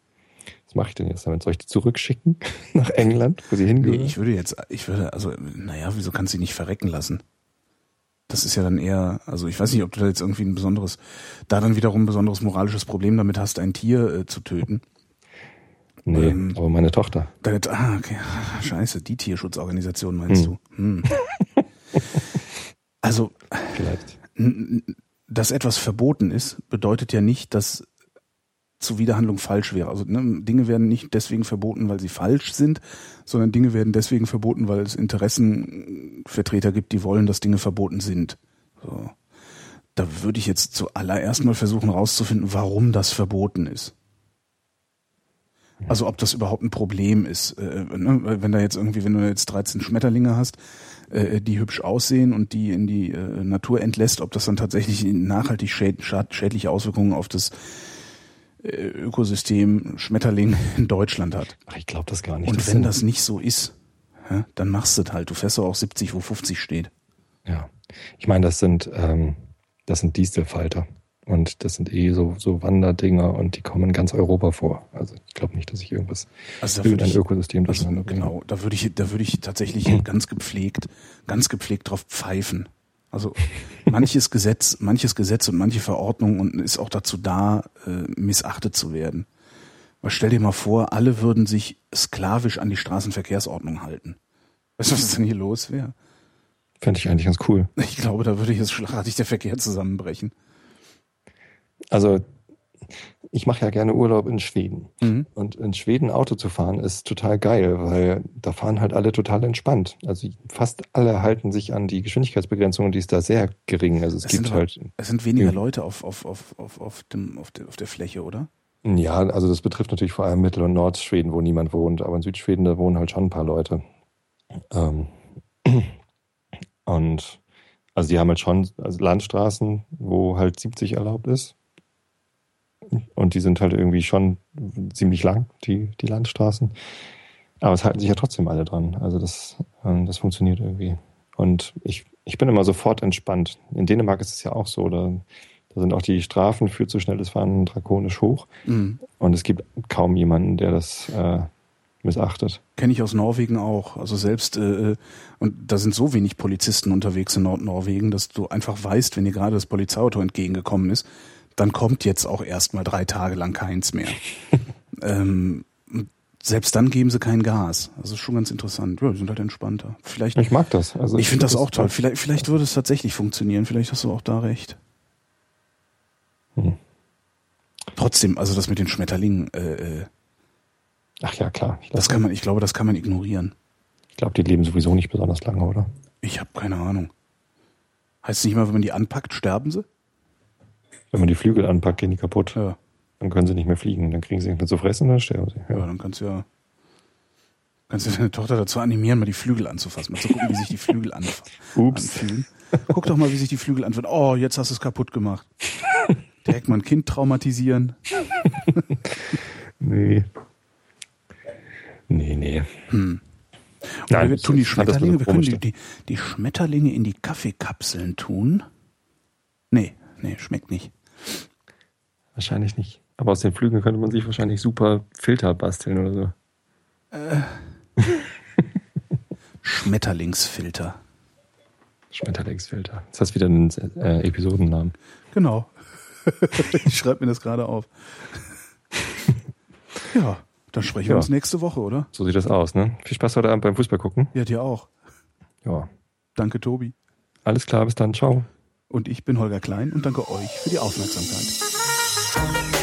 Was mache ich denn jetzt damit? Soll ich die zurückschicken nach England, wo sie Nee, hingehören? ich würde jetzt, ich würde, also, naja, wieso kannst du sie nicht verrecken lassen? Das ist ja dann eher, also ich weiß nicht, ob du da jetzt irgendwie ein besonderes, da dann wiederum ein besonderes moralisches Problem damit hast, ein Tier äh, zu töten. nee, ähm, aber meine Tochter. Dann, ah, okay, scheiße, die Tierschutzorganisation meinst Hm. du? Hm. Also, Vielleicht. dass etwas verboten ist, bedeutet ja nicht, dass Zuwiderhandlung falsch wäre. Also ne, Dinge werden nicht deswegen verboten, weil sie falsch sind, sondern Dinge werden deswegen verboten, weil es Interessenvertreter gibt, die wollen, dass Dinge verboten sind. So. Da würde ich jetzt zuallererst mal versuchen rauszufinden, warum das verboten ist. Also ob das überhaupt ein Problem ist. Äh, ne? Weil Wenn da jetzt irgendwie, wenn du jetzt 13 Schmetterlinge hast, äh, die hübsch aussehen und die in die äh, Natur entlässt, ob das dann tatsächlich nachhaltig schäd schad schädliche Auswirkungen auf das äh, Ökosystem Schmetterling in Deutschland hat. Ach, ich glaube das gar nicht. Und Das wenn das nicht so ist, ja, dann machst du es halt. Du fährst doch auch 70, wo 50 steht. Ja, ich meine, das sind ähm, das sind Distelfalter und das sind eh so so Wanderdinger und die kommen in ganz Europa vor. Also ich glaube nicht, dass ich irgendwas Also da ich, Ökosystem also, durcheinander bringe. genau, da würde ich, da würde ich tatsächlich ganz gepflegt, ganz gepflegt drauf pfeifen. Also manches Gesetz, manches Gesetz und manche Verordnung und ist auch dazu da, äh, missachtet zu werden. Aber stell dir mal vor, alle würden sich sklavisch an die Straßenverkehrsordnung halten. Weißt du, was denn hier los wäre? Fände ich eigentlich ganz cool. Ich glaube, da würde jetzt schlagartig der Verkehr zusammenbrechen. Also ich mache ja gerne Urlaub in Schweden. Mhm. Und in Schweden Auto zu fahren ist total geil, weil da fahren halt alle total entspannt. Also fast alle halten sich an die Geschwindigkeitsbegrenzung, die ist da sehr gering. Also es, Es gibt aber- halt, Es sind weniger. Leute auf, auf, auf, auf, auf, dem, auf, der, auf der Fläche, oder? ja, also das betrifft natürlich vor allem Mittel- und Nordschweden, wo niemand wohnt, aber in Südschweden, da wohnen halt schon ein paar Leute. Ähm, und Also die haben halt schon also Landstraßen, wo halt 70 erlaubt ist. Und die sind halt irgendwie schon ziemlich lang, die, die Landstraßen. Aber es halten sich ja trotzdem alle dran. Also das, ähm, das funktioniert irgendwie. Und ich, ich bin immer sofort entspannt. In Dänemark ist es ja auch so. Da, da sind auch die Strafen für zu schnelles Fahren drakonisch hoch. Mhm. Und es gibt kaum jemanden, der das äh, missachtet. Kenne ich aus Norwegen auch. Also selbst, äh, und da sind so wenig Polizisten unterwegs in Nordnorwegen, dass du einfach weißt, wenn dir gerade das Polizeiauto entgegengekommen ist, dann kommt jetzt auch erstmal drei Tage lang keins mehr. ähm, selbst dann geben sie kein Gas. Das ist schon ganz interessant. Ja, die sind halt entspannter. Vielleicht, Ich mag das. Also ich finde das auch toll. Vielleicht, vielleicht würde es tatsächlich funktionieren. Vielleicht hast du auch da recht. Hm. Trotzdem, also das mit den Schmetterlingen, äh, äh, Ach ja, klar. Ich, das kann man, ich glaube, das kann man ignorieren. ich glaube, die leben sowieso nicht besonders lange, oder? Ich habe keine Ahnung. Heißt es nicht mal, wenn man die anpackt, sterben sie? Wenn man die Flügel anpackt, gehen die kaputt. Ja. Dann können sie nicht mehr fliegen. Dann kriegen sie nichts zu fressen, dann sterben sie. Ja, Ja. dann kannst du ja, kannst du deine Tochter dazu animieren, mal die Flügel anzufassen, mal zu gucken, wie sich die Flügel anf Ups. anfühlen. Guck doch mal, wie sich die Flügel anfühlen. Oh, jetzt hast du es kaputt gemacht. Direkt mal ein Kind traumatisieren. Nee. Nee, nee. Hm. Nein, wir tun die Schmetterlinge, wir können die, die, die Schmetterlinge in die Kaffeekapseln tun. Nee, nee, schmeckt nicht. Wahrscheinlich nicht. Aber aus den Flügeln könnte man sich wahrscheinlich super Filter basteln oder so. Schmetterlingsfilter. Schmetterlingsfilter. Das heißt wieder einen äh, Episodennamen. Genau. ich schreibe mir das gerade auf. ja, dann sprechen wir Ja. uns nächste Woche, oder? So sieht das aus, ne? Viel Spaß heute Abend beim Fußball gucken. Ja, dir auch. Ja. Danke, Tobi. Alles klar, bis dann. Ciao. Und ich bin Holger Klein und danke euch für die Aufmerksamkeit.